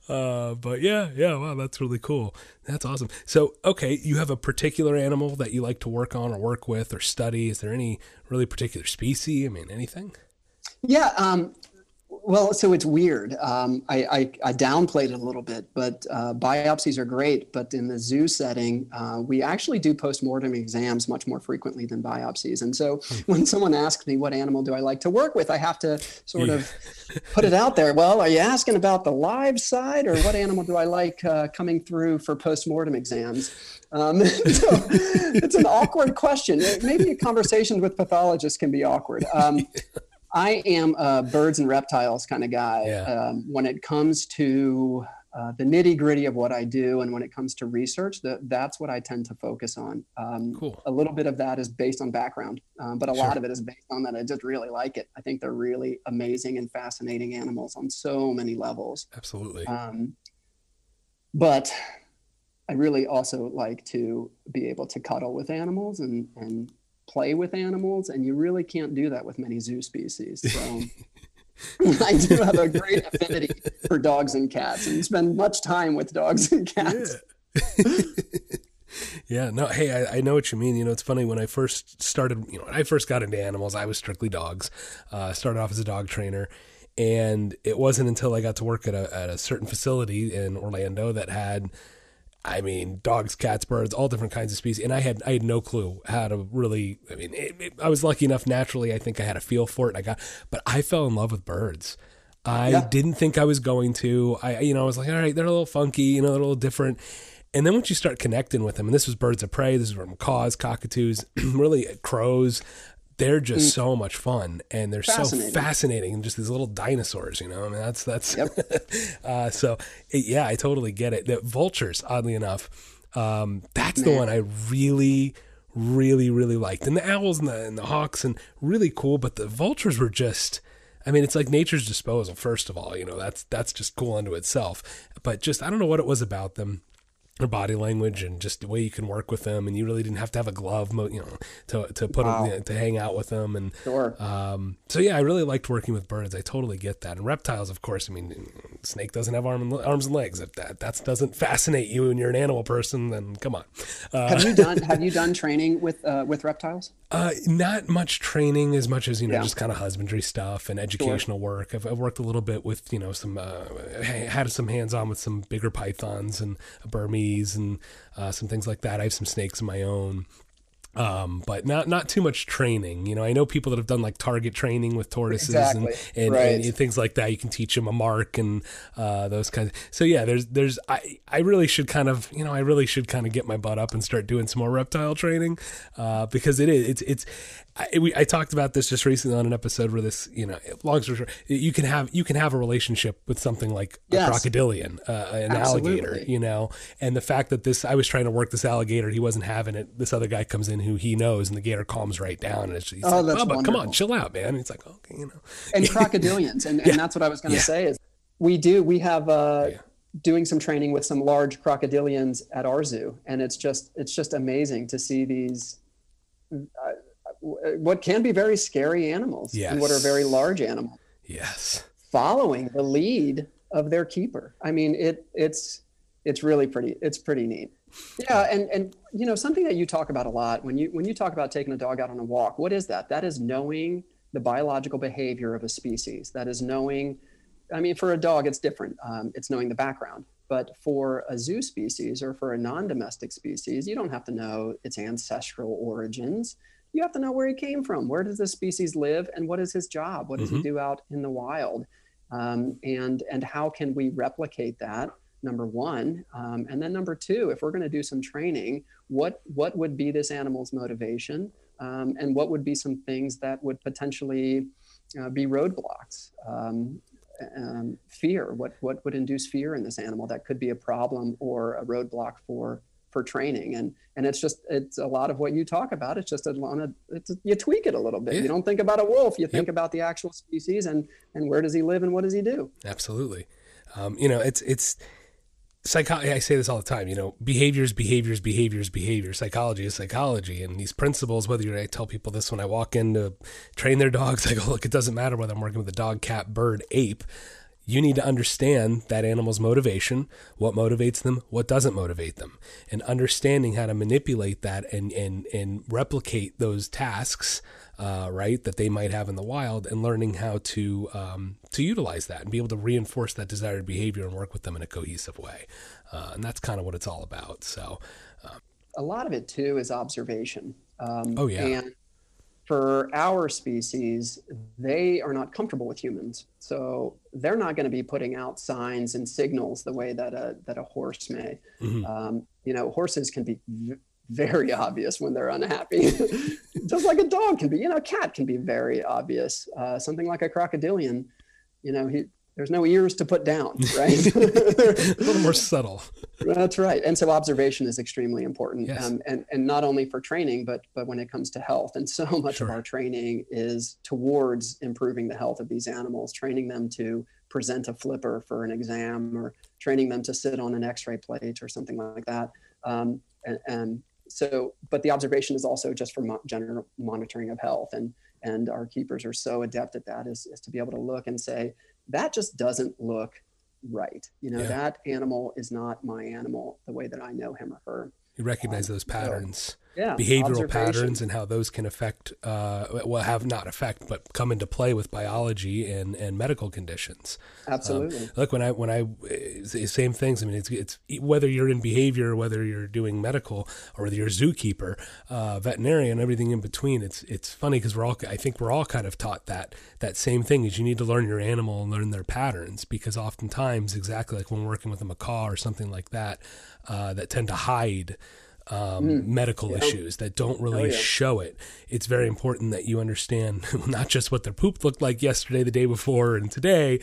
Speaker 1: Uh, but yeah, yeah, wow, that's really cool. That's awesome. So, okay, you have a particular animal that you like to work on or work with or study. Is there any really particular species? I mean, anything?
Speaker 2: Yeah, um, well, so it's weird. Um, I, I, I, downplayed it a little bit, but uh, biopsies are great. But in the zoo setting, uh, we actually do postmortem exams much more frequently than biopsies. And so hmm. when someone asks me what animal do I like to work with, I have to sort yeah. of put it out there. Well, are you asking about the live side, or what animal do I like uh, coming through for postmortem exams? Um, so it's an awkward question. Maybe conversations with pathologists can be awkward. Um, I am a birds and reptiles kind of guy. Yeah. Um, when it comes to uh, the nitty gritty of what I do, and when it comes to research, that that's what I tend to focus on. Um,
Speaker 1: cool.
Speaker 2: A little bit of that is based on background, um, but a sure. lot of it is based on that I just really like it. I think they're really amazing and fascinating animals on so many levels.
Speaker 1: Absolutely.
Speaker 2: Um, but I really also like to be able to cuddle with animals and and play with animals, and you really can't do that with many zoo species. So I do have a great affinity for dogs and cats, and spend much time with dogs and cats.
Speaker 1: Yeah. yeah, no, hey, I, I, know what you mean. You know, it's funny when I first started, you know, when I first got into animals, I was strictly dogs. Uh, started off as a dog trainer. And it wasn't until I got to work at a, at a certain facility in Orlando that had I mean, dogs, cats, birds, all different kinds of species. And I had I had no clue how to really. I mean, it, it, I was lucky enough naturally. I think I had a feel for it. I got, but I fell in love with birds. I yeah. didn't think I was going to. I you know I was like, all right, they're a little funky, you know, they're a little different. And then once you start connecting with them, and this was birds of prey, this is from macaws, cockatoos, really crows, they're just mm. so much fun and they're so fascinating and just these little dinosaurs you know i mean that's that's yep. uh, so it, yeah i totally get it the vultures oddly enough um, that's Man. the one i really really really liked and the owls and the, and the hawks and really cool but the vultures were just I mean, it's like nature's disposal. First of all, you know that's that's just cool unto itself. But just I don't know what it was about them their body language and just the way you can work with them and you really didn't have to have a glove you know to, to put wow. them you know, to hang out with them and
Speaker 2: sure.
Speaker 1: um, so yeah I really liked working with birds I totally get that and reptiles of course I mean snake doesn't have arm and, arms and legs if that that doesn't fascinate you and you're an animal person then come on
Speaker 2: uh, have you done have you done training with uh, with reptiles
Speaker 1: uh, not much training as much as you know yeah. just kind of husbandry stuff and educational sure. work I've, I've, worked a little bit with you know some uh, had some hands on with some bigger pythons and a Burmese and uh, some things like that. I have some snakes of my own um, but not not too much training. You know, I know people that have done like target training with tortoises exactly. and, and, right. and, things like that. You can teach them a mark and uh, those kinds. Of, so yeah, there's there's I I really should kind of you know I really should kind of get my butt up and start doing some more reptile training uh, because it is it's it's I, we, I talked about this just recently on an episode where this you know long story short you can have you can have a relationship with something like yes. a crocodilian uh, an Absolutely. alligator you know and the fact that this I was trying to work this alligator he wasn't having it this other guy comes in who he knows, and the gator calms right down. And it's he's oh, like, Bubba, come on, chill out, man. And he's like, okay, you know.
Speaker 2: And crocodilians, and, yeah. and that's what I was going to yeah. say is we do we have uh, yeah. doing some training with some large crocodilians at our zoo, and it's just it's just amazing to see these. Uh, what can be very scary animals yes. and what are very large animals.
Speaker 1: Yes.
Speaker 2: Following the lead of their keeper. I mean, it it's it's really pretty it's pretty neat. Yeah, and and you know something that you talk about a lot when you when you talk about taking a dog out on a walk, what is that? That is knowing the biological behavior of a species. That is knowing. I mean, for a dog, it's different. Um, it's knowing the background. But for a zoo species or for a non-domestic species, you don't have to know its ancestral origins. You have to know where he came from. Where does this species live, and what is his job? What does mm-hmm. he do out in the wild? Um, and and how can we replicate that number one um, and then number two if we're going to do some training what what would be this animal's motivation um, and what would be some things that would potentially uh, be roadblocks um, um, fear what what would induce fear in this animal that could be a problem or a roadblock for for training. And and it's just it's a lot of what you talk about. It's just a, lot of it's, you tweak it a little bit. Yeah. you don't think about a wolf. You think yep. about the actual species and and where does he live and what does he do?
Speaker 1: Absolutely. Um, you know it's it's psychology i say this all the time you know behaviors behaviors behaviors behaviors. Psychology is psychology. And these principles whether you i tell people this when i walk in to train their dogs i go look it doesn't matter whether i'm working with a dog cat bird ape you need to understand that animal's motivation, what motivates them, what doesn't motivate them, and understanding how to manipulate that and and and replicate those tasks uh, right, that they might have in the wild, and learning how to um, to utilize that and be able to reinforce that desired behavior and work with them in a cohesive way. Uh, and that's kind of what it's all about. So,
Speaker 2: um, a lot of it too is observation. Um,
Speaker 1: oh yeah.
Speaker 2: And for our species, they are not comfortable with humans, so they're not going to be putting out signs and signals the way that a that a horse may. Mm-hmm. Um, you know, horses can be very obvious when they're unhappy, just like a dog can be. You know, a cat can be very obvious. Uh, something like a crocodilian, you know, he there's no ears to put down, right?
Speaker 1: a little more subtle.
Speaker 2: That's right. And so observation is extremely important, yes. um, and and not only for training, but but when it comes to health. And so much sure. of our training is towards improving the health of these animals, training them to present a flipper for an exam, or training them to sit on an X-ray plate or something like that. Um, and, and so but the observation is also just for mo- general monitoring of health and and our keepers are so adept at that is, is to be able to look and say that just doesn't look right you know yeah. that animal is not my animal the way that i know him or her
Speaker 1: you recognize um, those patterns
Speaker 2: yeah,
Speaker 1: behavioral patterns and how those can affect uh, well have not affect but come into play with biology and, and medical conditions.
Speaker 2: Absolutely. um,
Speaker 1: look when i when i same things. I mean it's, it's whether you're in behavior whether you're doing medical or whether you're a zookeeper uh, veterinarian everything in between it's it's funny because we're all i think we're all kind of taught that that same thing is you need to learn your animal and learn their patterns because oftentimes exactly like when working with a macaw or something like that uh, that tend to hide um, mm. medical yeah. issues that don't really oh, yeah. show it. It's very important that you understand not just what their poop looked like yesterday, the day before, and today,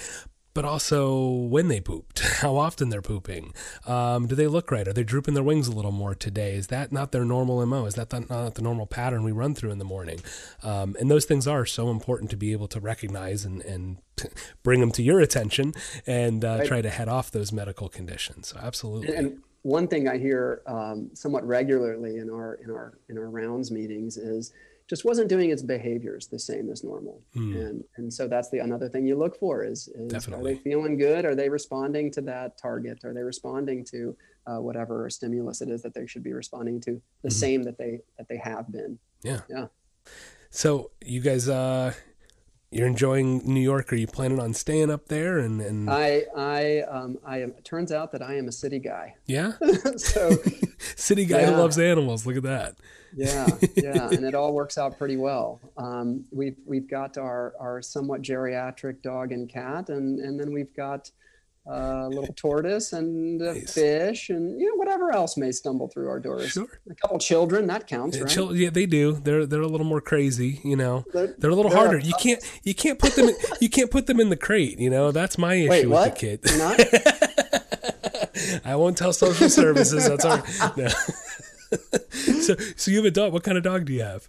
Speaker 1: but also when they pooped, how often they're pooping. Um, do they look right? Are they drooping their wings a little more today? Is that not their normal MO? Is that not the normal pattern we run through in the morning? Um, and those things are so important to be able to recognize and, and bring them to your attention and uh, right. try to head off those medical conditions. So absolutely.
Speaker 2: And one thing I hear um, somewhat regularly in our in our in our rounds meetings is just wasn't doing its behaviors the same as normal. Mm. And and so that's the another thing you look for is, is are they feeling good? Are they responding to that target? Are they responding to uh, whatever stimulus it is that they should be responding to the mm-hmm. same that they that they have been?
Speaker 1: Yeah.
Speaker 2: Yeah.
Speaker 1: So you guys uh you're enjoying New York. Are you planning on staying up there? And, and...
Speaker 2: I, I, um, I am. It turns out that I am a city guy.
Speaker 1: Yeah.
Speaker 2: so,
Speaker 1: city guy yeah. who loves animals. Look at that
Speaker 2: yeah, yeah, and it all works out pretty well. Um, we've we've got our our somewhat geriatric dog and cat, and and then we've got a little tortoise and a nice. fish, and you know whatever else may stumble through our doors. Sure. A couple children that counts, right? Chil-
Speaker 1: yeah, they do. They're they're a little more crazy, you know. They're, they're a little they're harder. A, you can't you can't put them in, you can't put them in the crate. You know that's my issue
Speaker 2: Wait,
Speaker 1: with the kid. I won't tell social services. That's all right. No. so, so you have a dog. What kind of dog do you have?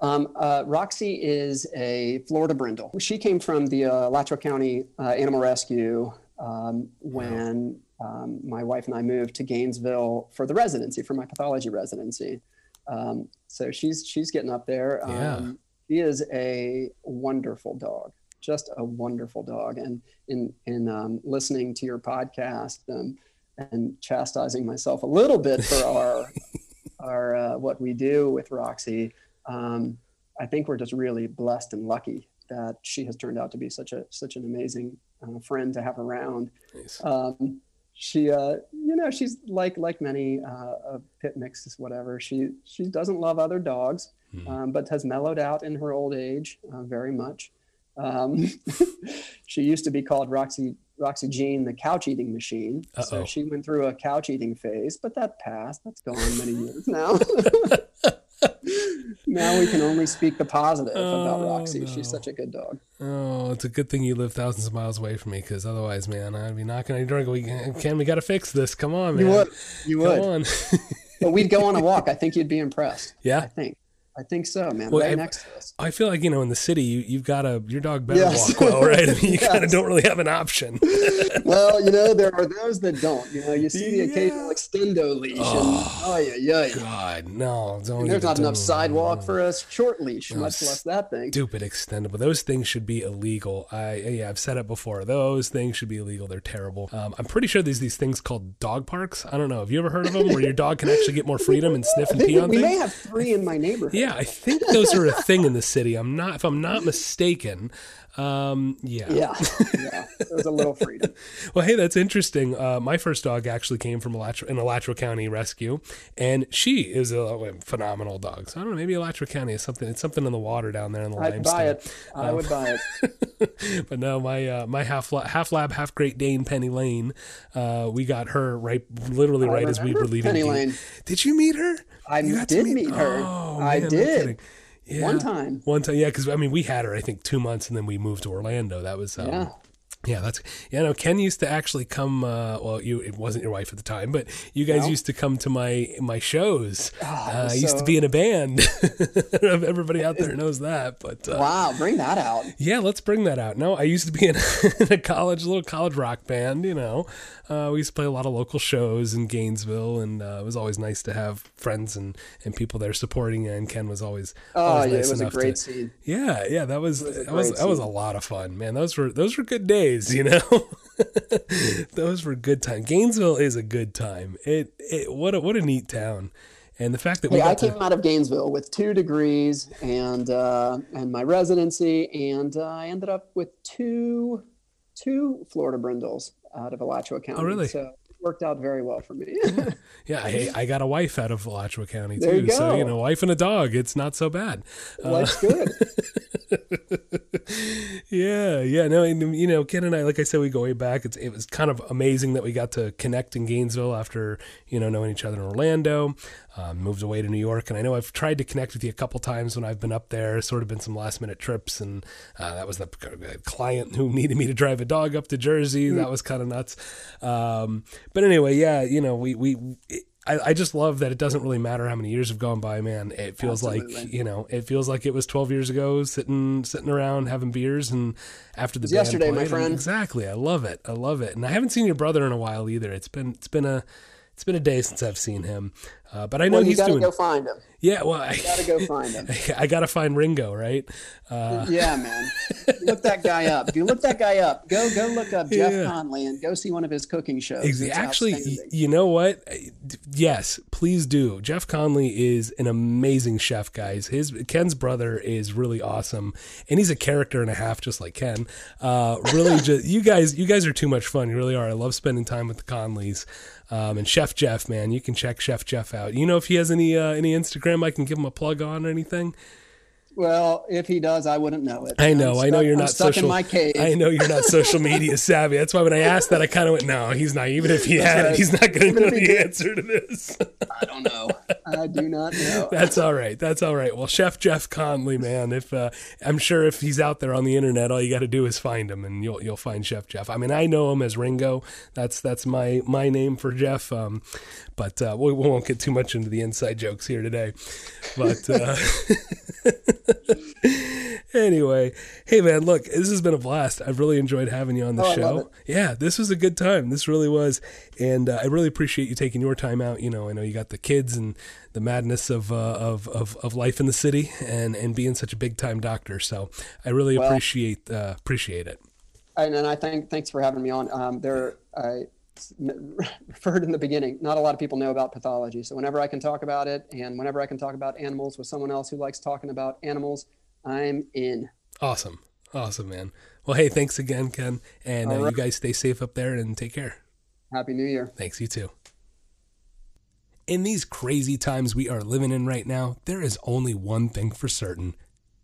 Speaker 2: Um, uh, Roxy is a Florida Brindle. She came from the uh, Alachua County uh, Animal Rescue um, when um, my wife and I moved to Gainesville for the residency, for my pathology residency. Um, so she's she's getting up there.
Speaker 1: Yeah.
Speaker 2: Um, she is a wonderful dog, just a wonderful dog. And in in um, listening to your podcast and chastising myself a little bit for our our uh, what we do with Roxy, um, I think we're just really blessed and lucky that she has turned out to be such a such an amazing uh, friend to have around. Nice. Um, she, uh, you know, she's like like many uh, pit mixes, whatever. She she doesn't love other dogs, mm. um, but has mellowed out in her old age uh, very much. Um, she used to be called Roxy Roxy Jean the couch eating machine. Uh-oh. So she went through a couch eating phase, but that passed. That's gone many years now. now we can only speak the positive oh, about Roxy. No. She's such a good dog.
Speaker 1: Oh, it's a good thing you live thousands of miles away from me because otherwise, man, I'd be knocking on your door. We can we got to fix this. Come on, man.
Speaker 2: You would. You would. but we'd go on a walk. I think you'd be impressed.
Speaker 1: Yeah.
Speaker 2: I think. I think so, man. Well, right I, next to us.
Speaker 1: I feel like you know in the city you you've got a your dog better yes. walk well, right? I mean, you yes. kind of don't really have an option.
Speaker 2: well, you know there are those that don't. You know, you see the occasional extendo leash. Oh, and, oh yeah, yeah.
Speaker 1: God, no! don't.
Speaker 2: there's not enough sidewalk for a short leash, no, much less that thing.
Speaker 1: Stupid extendable. Those things should be illegal. I yeah, I've said it before. Those things should be illegal. They're terrible. Um, I'm pretty sure there's these things called dog parks. I don't know. Have you ever heard of them where your dog can actually get more freedom and sniff and pee on
Speaker 2: we
Speaker 1: things?
Speaker 2: We may have three in my neighborhood.
Speaker 1: Yeah, I think those are a thing in the city. I'm not, if I'm not mistaken. Um, yeah.
Speaker 2: Yeah. Yeah. There's a little freedom.
Speaker 1: well, hey, that's interesting. Uh, my first dog actually came from Alachua, an Alachua County rescue, and she is a phenomenal dog. So I don't know, maybe Alachua County is something, it's something in the water down there in the limestone.
Speaker 2: I'd
Speaker 1: limestone.
Speaker 2: buy it. I um, would buy
Speaker 1: it. but no, my, uh, my half, half lab, half Great Dane, Penny Lane, uh, we got her right, literally right as we were leaving.
Speaker 2: Penny Lane.
Speaker 1: Did you meet her?
Speaker 2: I did meet, meet her. Oh, I man, did. Yeah. One time.
Speaker 1: One time, yeah, because I mean, we had her, I think, two months, and then we moved to Orlando. That was, um, yeah. Yeah, that's yeah. No, Ken used to actually come. Uh, well, you it wasn't your wife at the time, but you guys no. used to come to my my shows. Oh, uh, I used to be in a band. Everybody out there knows that. But
Speaker 2: uh, wow, bring that out.
Speaker 1: Yeah, let's bring that out. No, I used to be in, in a college, little college rock band. You know, uh, we used to play a lot of local shows in Gainesville, and uh, it was always nice to have friends and, and people there supporting. And Ken was always
Speaker 2: oh
Speaker 1: always
Speaker 2: yeah,
Speaker 1: nice
Speaker 2: it was
Speaker 1: a
Speaker 2: great
Speaker 1: to,
Speaker 2: scene.
Speaker 1: Yeah, yeah, that was, was that was that was a lot of fun, man. Those were those were good days you know. Those were good times. Gainesville is a good time. It, it what a, what a neat town. And the fact that we
Speaker 2: hey, I came to... out of Gainesville with two degrees and uh, and my residency, and uh, I ended up with two two Florida brindles out of Alachua County.
Speaker 1: Oh, really?
Speaker 2: So worked out very well for me.
Speaker 1: yeah, I, I got a wife out of Alachua County
Speaker 2: There
Speaker 1: too,
Speaker 2: you
Speaker 1: so you know, wife and a dog. It's not so bad. Uh,
Speaker 2: good.
Speaker 1: yeah, yeah. No, and, you know, Ken and I, like I said, we go way back. It's, it was kind of amazing that we got to connect in Gainesville after you know knowing each other in Orlando. Um, moved away to New York, and I know I've tried to connect with you a couple times when I've been up there. Sort of been some last minute trips, and uh, that was the client who needed me to drive a dog up to Jersey. That was kind of nuts. Um, but anyway, yeah, you know, we we. It, I, I just love that it doesn't really matter how many years have gone by, man. It feels like you know, it feels like it was twelve years ago, sitting sitting around having beers, and after the
Speaker 2: yesterday, my friend.
Speaker 1: Exactly, I love it. I love it, and I haven't seen your brother in a while either. It's been it's been a it's been a day since I've seen him, uh, but I know
Speaker 2: well,
Speaker 1: he's
Speaker 2: got to
Speaker 1: doing.
Speaker 2: go find him.
Speaker 1: yeah, well, I,
Speaker 2: You got to go find him.
Speaker 1: I gotta find Ringo, right? Uh,
Speaker 2: yeah, man. Look that guy up. If you look that guy up, go go look up Jeff
Speaker 1: Yeah.
Speaker 2: Conley and go see one of his cooking shows.
Speaker 1: Ex-
Speaker 2: It's
Speaker 1: Actually, you know what? Yes, please do. Jeff Conley is an amazing chef, guys. His Ken's brother is really awesome, and he's a character and a half, just like Ken. Uh, really, just you guys, you guys are too much fun. You really are. I love spending time with the Conleys. Um, and Chef Jeff, man, you can check Chef Jeff out. You know if he has any uh, any Instagram I can give him a plug on or anything.
Speaker 2: Well, if he does, I wouldn't know it.
Speaker 1: I know,
Speaker 2: I'm
Speaker 1: I know you're not
Speaker 2: stuck
Speaker 1: social.
Speaker 2: in my cave.
Speaker 1: I know you're not social media savvy. That's why when I asked that, I kind of went, "No, he's not." Even if he had it,
Speaker 2: right.
Speaker 1: he's not going to know the
Speaker 2: did.
Speaker 1: answer to this.
Speaker 2: I don't know. I do not know.
Speaker 1: That's all right. That's all right. Well, Chef Jeff Conley, man, if uh, I'm sure if he's out there on the internet, all you got to do is find him, and you'll you'll find Chef Jeff. I mean, I know him as Ringo. That's that's my my name for Jeff. Um, but uh, we, we won't get too much into the inside jokes here today. But uh, anyway, hey man, look, this has been a blast. I've really enjoyed having you on the
Speaker 2: Oh,
Speaker 1: show. Yeah, this was a good time. This really was, and uh, I really appreciate you taking your time out. You know, I know you got the kids and the madness of uh, of, of of life in the city, and and being such a big time doctor. So I really
Speaker 2: Well-
Speaker 1: appreciate uh, appreciate it.
Speaker 2: and, and I thank thanks for having me on. Um, there, I referred in the beginning. Not a lot of people know about pathology, so whenever I can talk about it, and whenever I can talk about animals with someone else who likes talking about animals, I'm in.
Speaker 1: Awesome, awesome, man. Well, hey, thanks again, Ken, and uh,
Speaker 2: All
Speaker 1: you guys stay safe up there and take care.
Speaker 2: Happy New Year.
Speaker 1: Thanks, you too. In these crazy times we are living in right now, there is only one thing for certain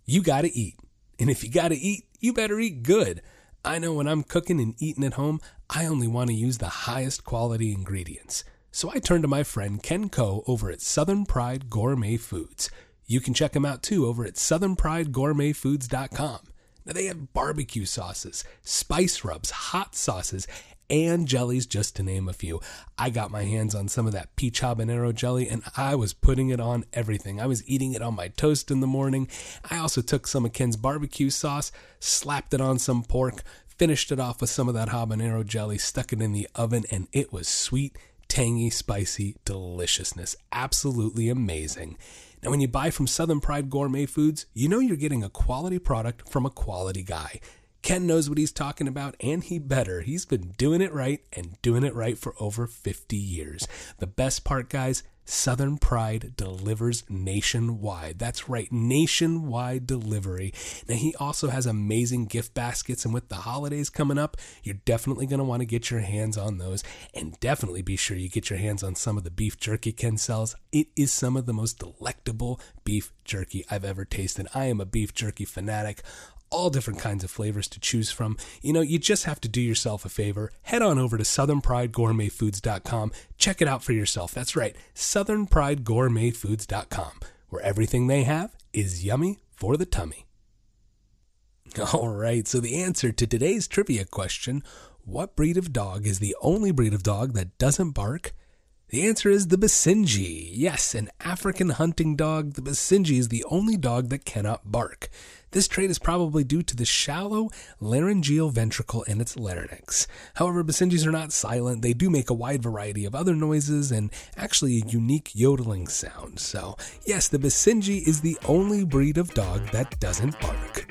Speaker 1: you gotta eat. And if you gotta eat, you better eat good. I know when I'm cooking and eating at home, I only want to use the highest quality ingredients. So I turn to my friend Ken Coe over at Southern Pride Gourmet Foods. You can check him out too over at southernpridegourmetfoods.com. Now they have barbecue sauces, spice rubs, hot sauces, and jellies, just to name a few. I got my hands on some of that peach habanero jelly and I was putting it on everything. I was eating it on my toast in the morning. I also took some of Ken's barbecue sauce, slapped it on some pork, finished it off with some of that habanero jelly, stuck it in the oven, and it was sweet, tangy, spicy deliciousness. Absolutely amazing. Now, when you buy from Southern Pride Gourmet Foods, you know you're getting a quality product from a quality guy. Ken knows what he's talking about, and he better. He's been doing it right and doing it right for over 50 years. The best part, guys, Southern Pride delivers nationwide. That's right, nationwide delivery. Now, he also has amazing gift baskets, and with the holidays coming up, you're definitely going to want to get your hands on those. And definitely be sure you get your hands on some of the beef jerky Ken sells. It is some of the most delectable beef jerky I've ever tasted. I am a beef jerky fanatic all different kinds of flavors to choose from. You know, you just have to do yourself a favor. Head on over to southernpridegourmetfoods.com. Check it out for yourself. That's right, southernpridegourmetfoods.com, where everything they have is yummy for the tummy. All right, so the answer to today's trivia question what breed of dog is the only breed of dog that doesn't bark? The answer is the Basenji. Yes, an African hunting dog, the Basenji is the only dog that cannot bark. This trait is probably due to the shallow laryngeal ventricle in its larynx. However, Basenjis are not silent. They do make a wide variety of other noises and actually a unique yodeling sound. So, yes, the Basenji is the only breed of dog that doesn't bark.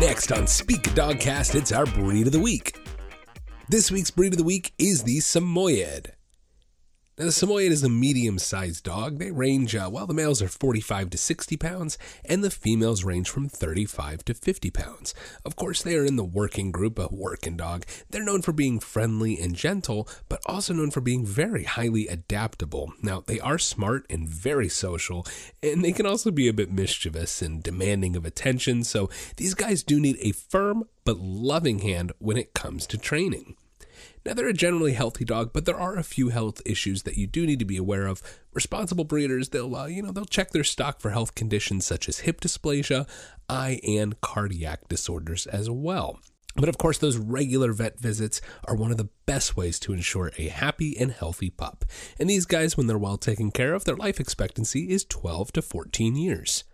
Speaker 1: Next on Speak Dogcast, it's our breed of the week. This week's breed of the week is the Samoyed. Now, the Samoyed is a medium sized dog. They range, uh, well, the males are 45 to 60 pounds, and the females range from 35 to 50 pounds. Of course, they are in the working group, a working dog. They're known for being friendly and gentle, but also known for being very highly adaptable. Now, they are smart and very social, and they can also be a bit mischievous and demanding of attention, so these guys do need a firm but loving hand when it comes to training. Now, they're a generally healthy dog, but there are a few health issues that you do need to be aware of. Responsible breeders, they'll, uh, you know, they'll check their stock for health conditions such as hip dysplasia, eye and cardiac disorders as well. But of course, those regular vet visits are one of the best ways to ensure a happy and healthy pup. And these guys, when they're well taken care of, their life expectancy is 12 to 14 years.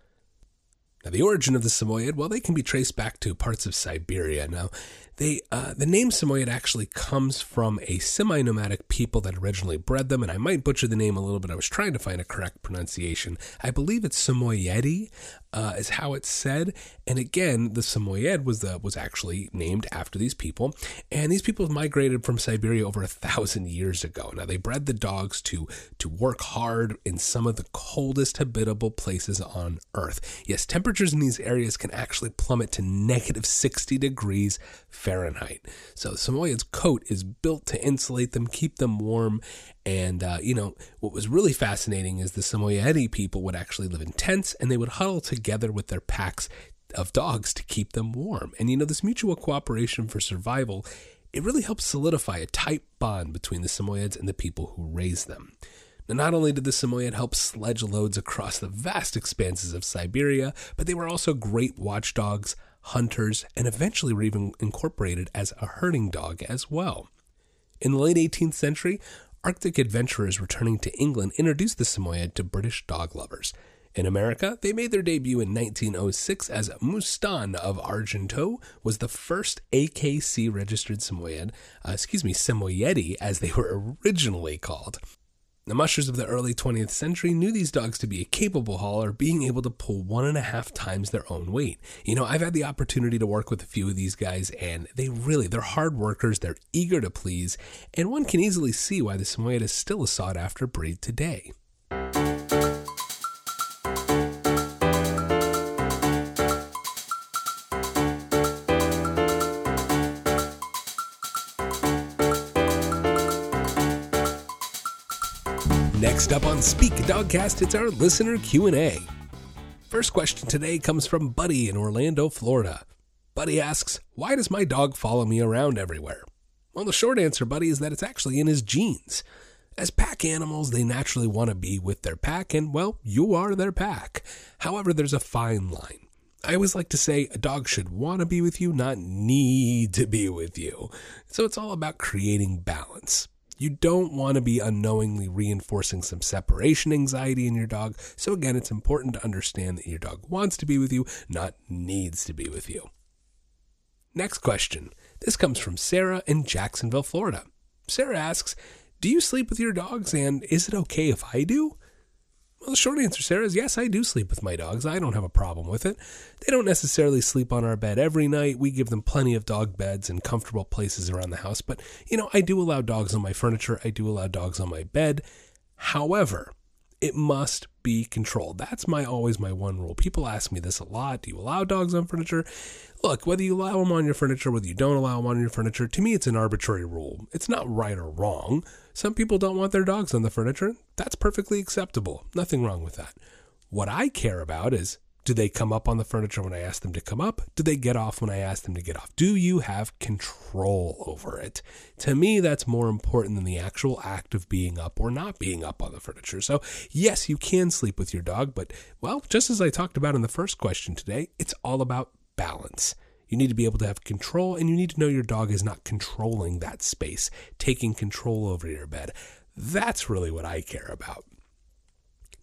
Speaker 1: Now, the origin of the Samoyed, well, they can be traced back to parts of Siberia. Now, they uh, the name Samoyed actually comes from a semi-nomadic people that originally bred them, and I might butcher the name a little bit. I was trying to find a correct pronunciation. I believe it's Samoyedi, uh, is how it's said. And again, the Samoyed was the was actually named after these people, and these people have migrated from Siberia over a thousand years ago. Now they bred the dogs to to work hard in some of the coldest habitable places on Earth. Yes, temperatures in these areas can actually plummet to negative sixty degrees Fahrenheit. So the Samoyed's coat is built to insulate them, keep them warm. And, uh, you know, what was really fascinating is the Samoyedi people would actually live in tents and they would huddle together with their packs of dogs to keep them warm. And, you know, this mutual cooperation for survival, it really helps solidify a tight bond between the Samoyeds and the people who raise them. Now, not only did the Samoyed help sledge loads across the vast expanses of Siberia, but they were also great watchdogs, hunters, and eventually were even incorporated as a herding dog as well. In the late 18th century, Arctic adventurers returning to England introduced the Samoyed to British dog lovers. In America, they made their debut in 1906 as Moustan of Argenteau was the first AKC registered Samoyed, uh, excuse me, Samoyedi as they were originally called. The mushers of the early 20th century knew these dogs to be a capable hauler, being able to pull one and a half times their own weight. You know, I've had the opportunity to work with a few of these guys, and they really, they're hard workers, they're eager to please, and one can easily see why the Samoyed is still a sought after breed today. Next up on Speak Dogcast, it's our listener Q&A. First question today comes from Buddy in Orlando, Florida. Buddy asks, "Why does my dog follow me around everywhere?" Well, the short answer, Buddy, is that it's actually in his genes. As pack animals, they naturally want to be with their pack, and well, you are their pack. However, there's a fine line. I always like to say a dog should want to be with you, not need to be with you. So it's all about creating balance. You don't want to be unknowingly reinforcing some separation anxiety in your dog. So, again, it's important to understand that your dog wants to be with you, not needs to be with you. Next question. This comes from Sarah in Jacksonville, Florida. Sarah asks Do you sleep with your dogs, and is it okay if I do? Well, the short answer, Sarah, is yes, I do sleep with my dogs. I don't have a problem with it. They don't necessarily sleep on our bed every night. We give them plenty of dog beds and comfortable places around the house. But, you know, I do allow dogs on my furniture. I do allow dogs on my bed. However, it must be controlled. That's my always my one rule. People ask me this a lot. Do you allow dogs on furniture? Look, whether you allow them on your furniture, whether you don't allow them on your furniture, to me it's an arbitrary rule. It's not right or wrong. Some people don't want their dogs on the furniture. That's perfectly acceptable. Nothing wrong with that. What I care about is do they come up on the furniture when I ask them to come up? Do they get off when I ask them to get off? Do you have control over it? To me, that's more important than the actual act of being up or not being up on the furniture. So, yes, you can sleep with your dog, but, well, just as I talked about in the first question today, it's all about balance. You need to be able to have control, and you need to know your dog is not controlling that space, taking control over your bed. That's really what I care about.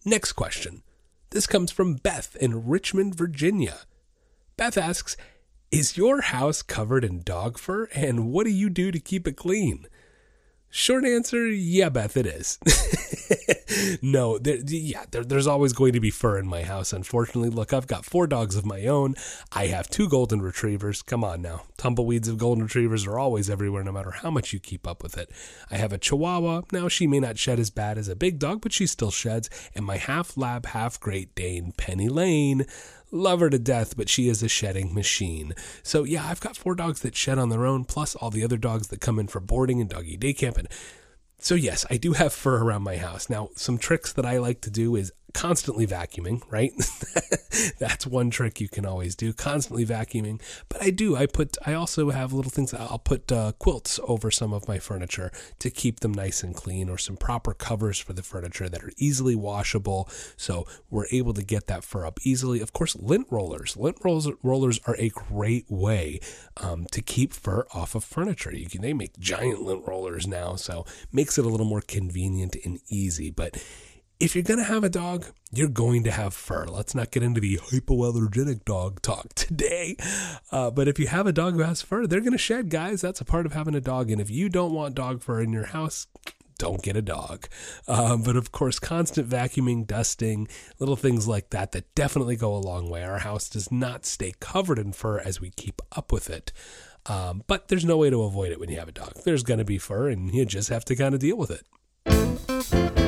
Speaker 1: Next question. This comes from Beth in Richmond, Virginia. Beth asks, Is your house covered in dog fur, and what do you do to keep it clean? Short answer, yeah, Beth, it is. no, there, yeah, there, there's always going to be fur in my house. Unfortunately, look, I've got four dogs of my own. I have two golden retrievers. Come on now, tumbleweeds of golden retrievers are always everywhere, no matter how much you keep up with it. I have a Chihuahua. Now she may not shed as bad as a big dog, but she still sheds. And my half lab, half Great Dane, Penny Lane. Love her to death, but she is a shedding machine. So yeah, I've got four dogs that shed on their own, plus all the other dogs that come in for boarding and doggy day camp. So, yes, I do have fur around my house. Now, some tricks that I like to do is constantly vacuuming, right? That's one trick you can always do, constantly vacuuming. But I do, I put, I also have little things, I'll put uh, quilts over some of my furniture to keep them nice and clean, or some proper covers for the furniture that are easily washable. So we're able to get that fur up easily. Of course, lint rollers. Lint rollers, rollers are a great way um, to keep fur off of furniture. You can, they make giant lint rollers now, so makes it a little more convenient and easy. But if you're going to have a dog, you're going to have fur. Let's not get into the hypoallergenic dog talk today. Uh, but if you have a dog who has fur, they're going to shed, guys. That's a part of having a dog. And if you don't want dog fur in your house, don't get a dog. Um, but of course, constant vacuuming, dusting, little things like that, that definitely go a long way. Our house does not stay covered in fur as we keep up with it. Um, but there's no way to avoid it when you have a dog. There's going to be fur, and you just have to kind of deal with it.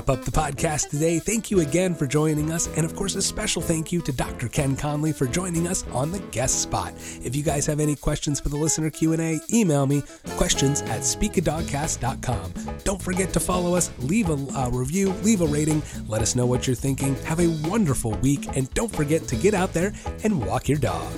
Speaker 1: Wrap up the podcast today. Thank you again for joining us. And of course, a special thank you to Dr. Ken Conley for joining us on the guest spot. If you guys have any questions for the listener Q&A, email me questions at speakadogcast.com. Don't forget to follow us, leave a uh, review, leave a rating, let us know what you're thinking. Have a wonderful week, and don't forget to get out there and walk your dog.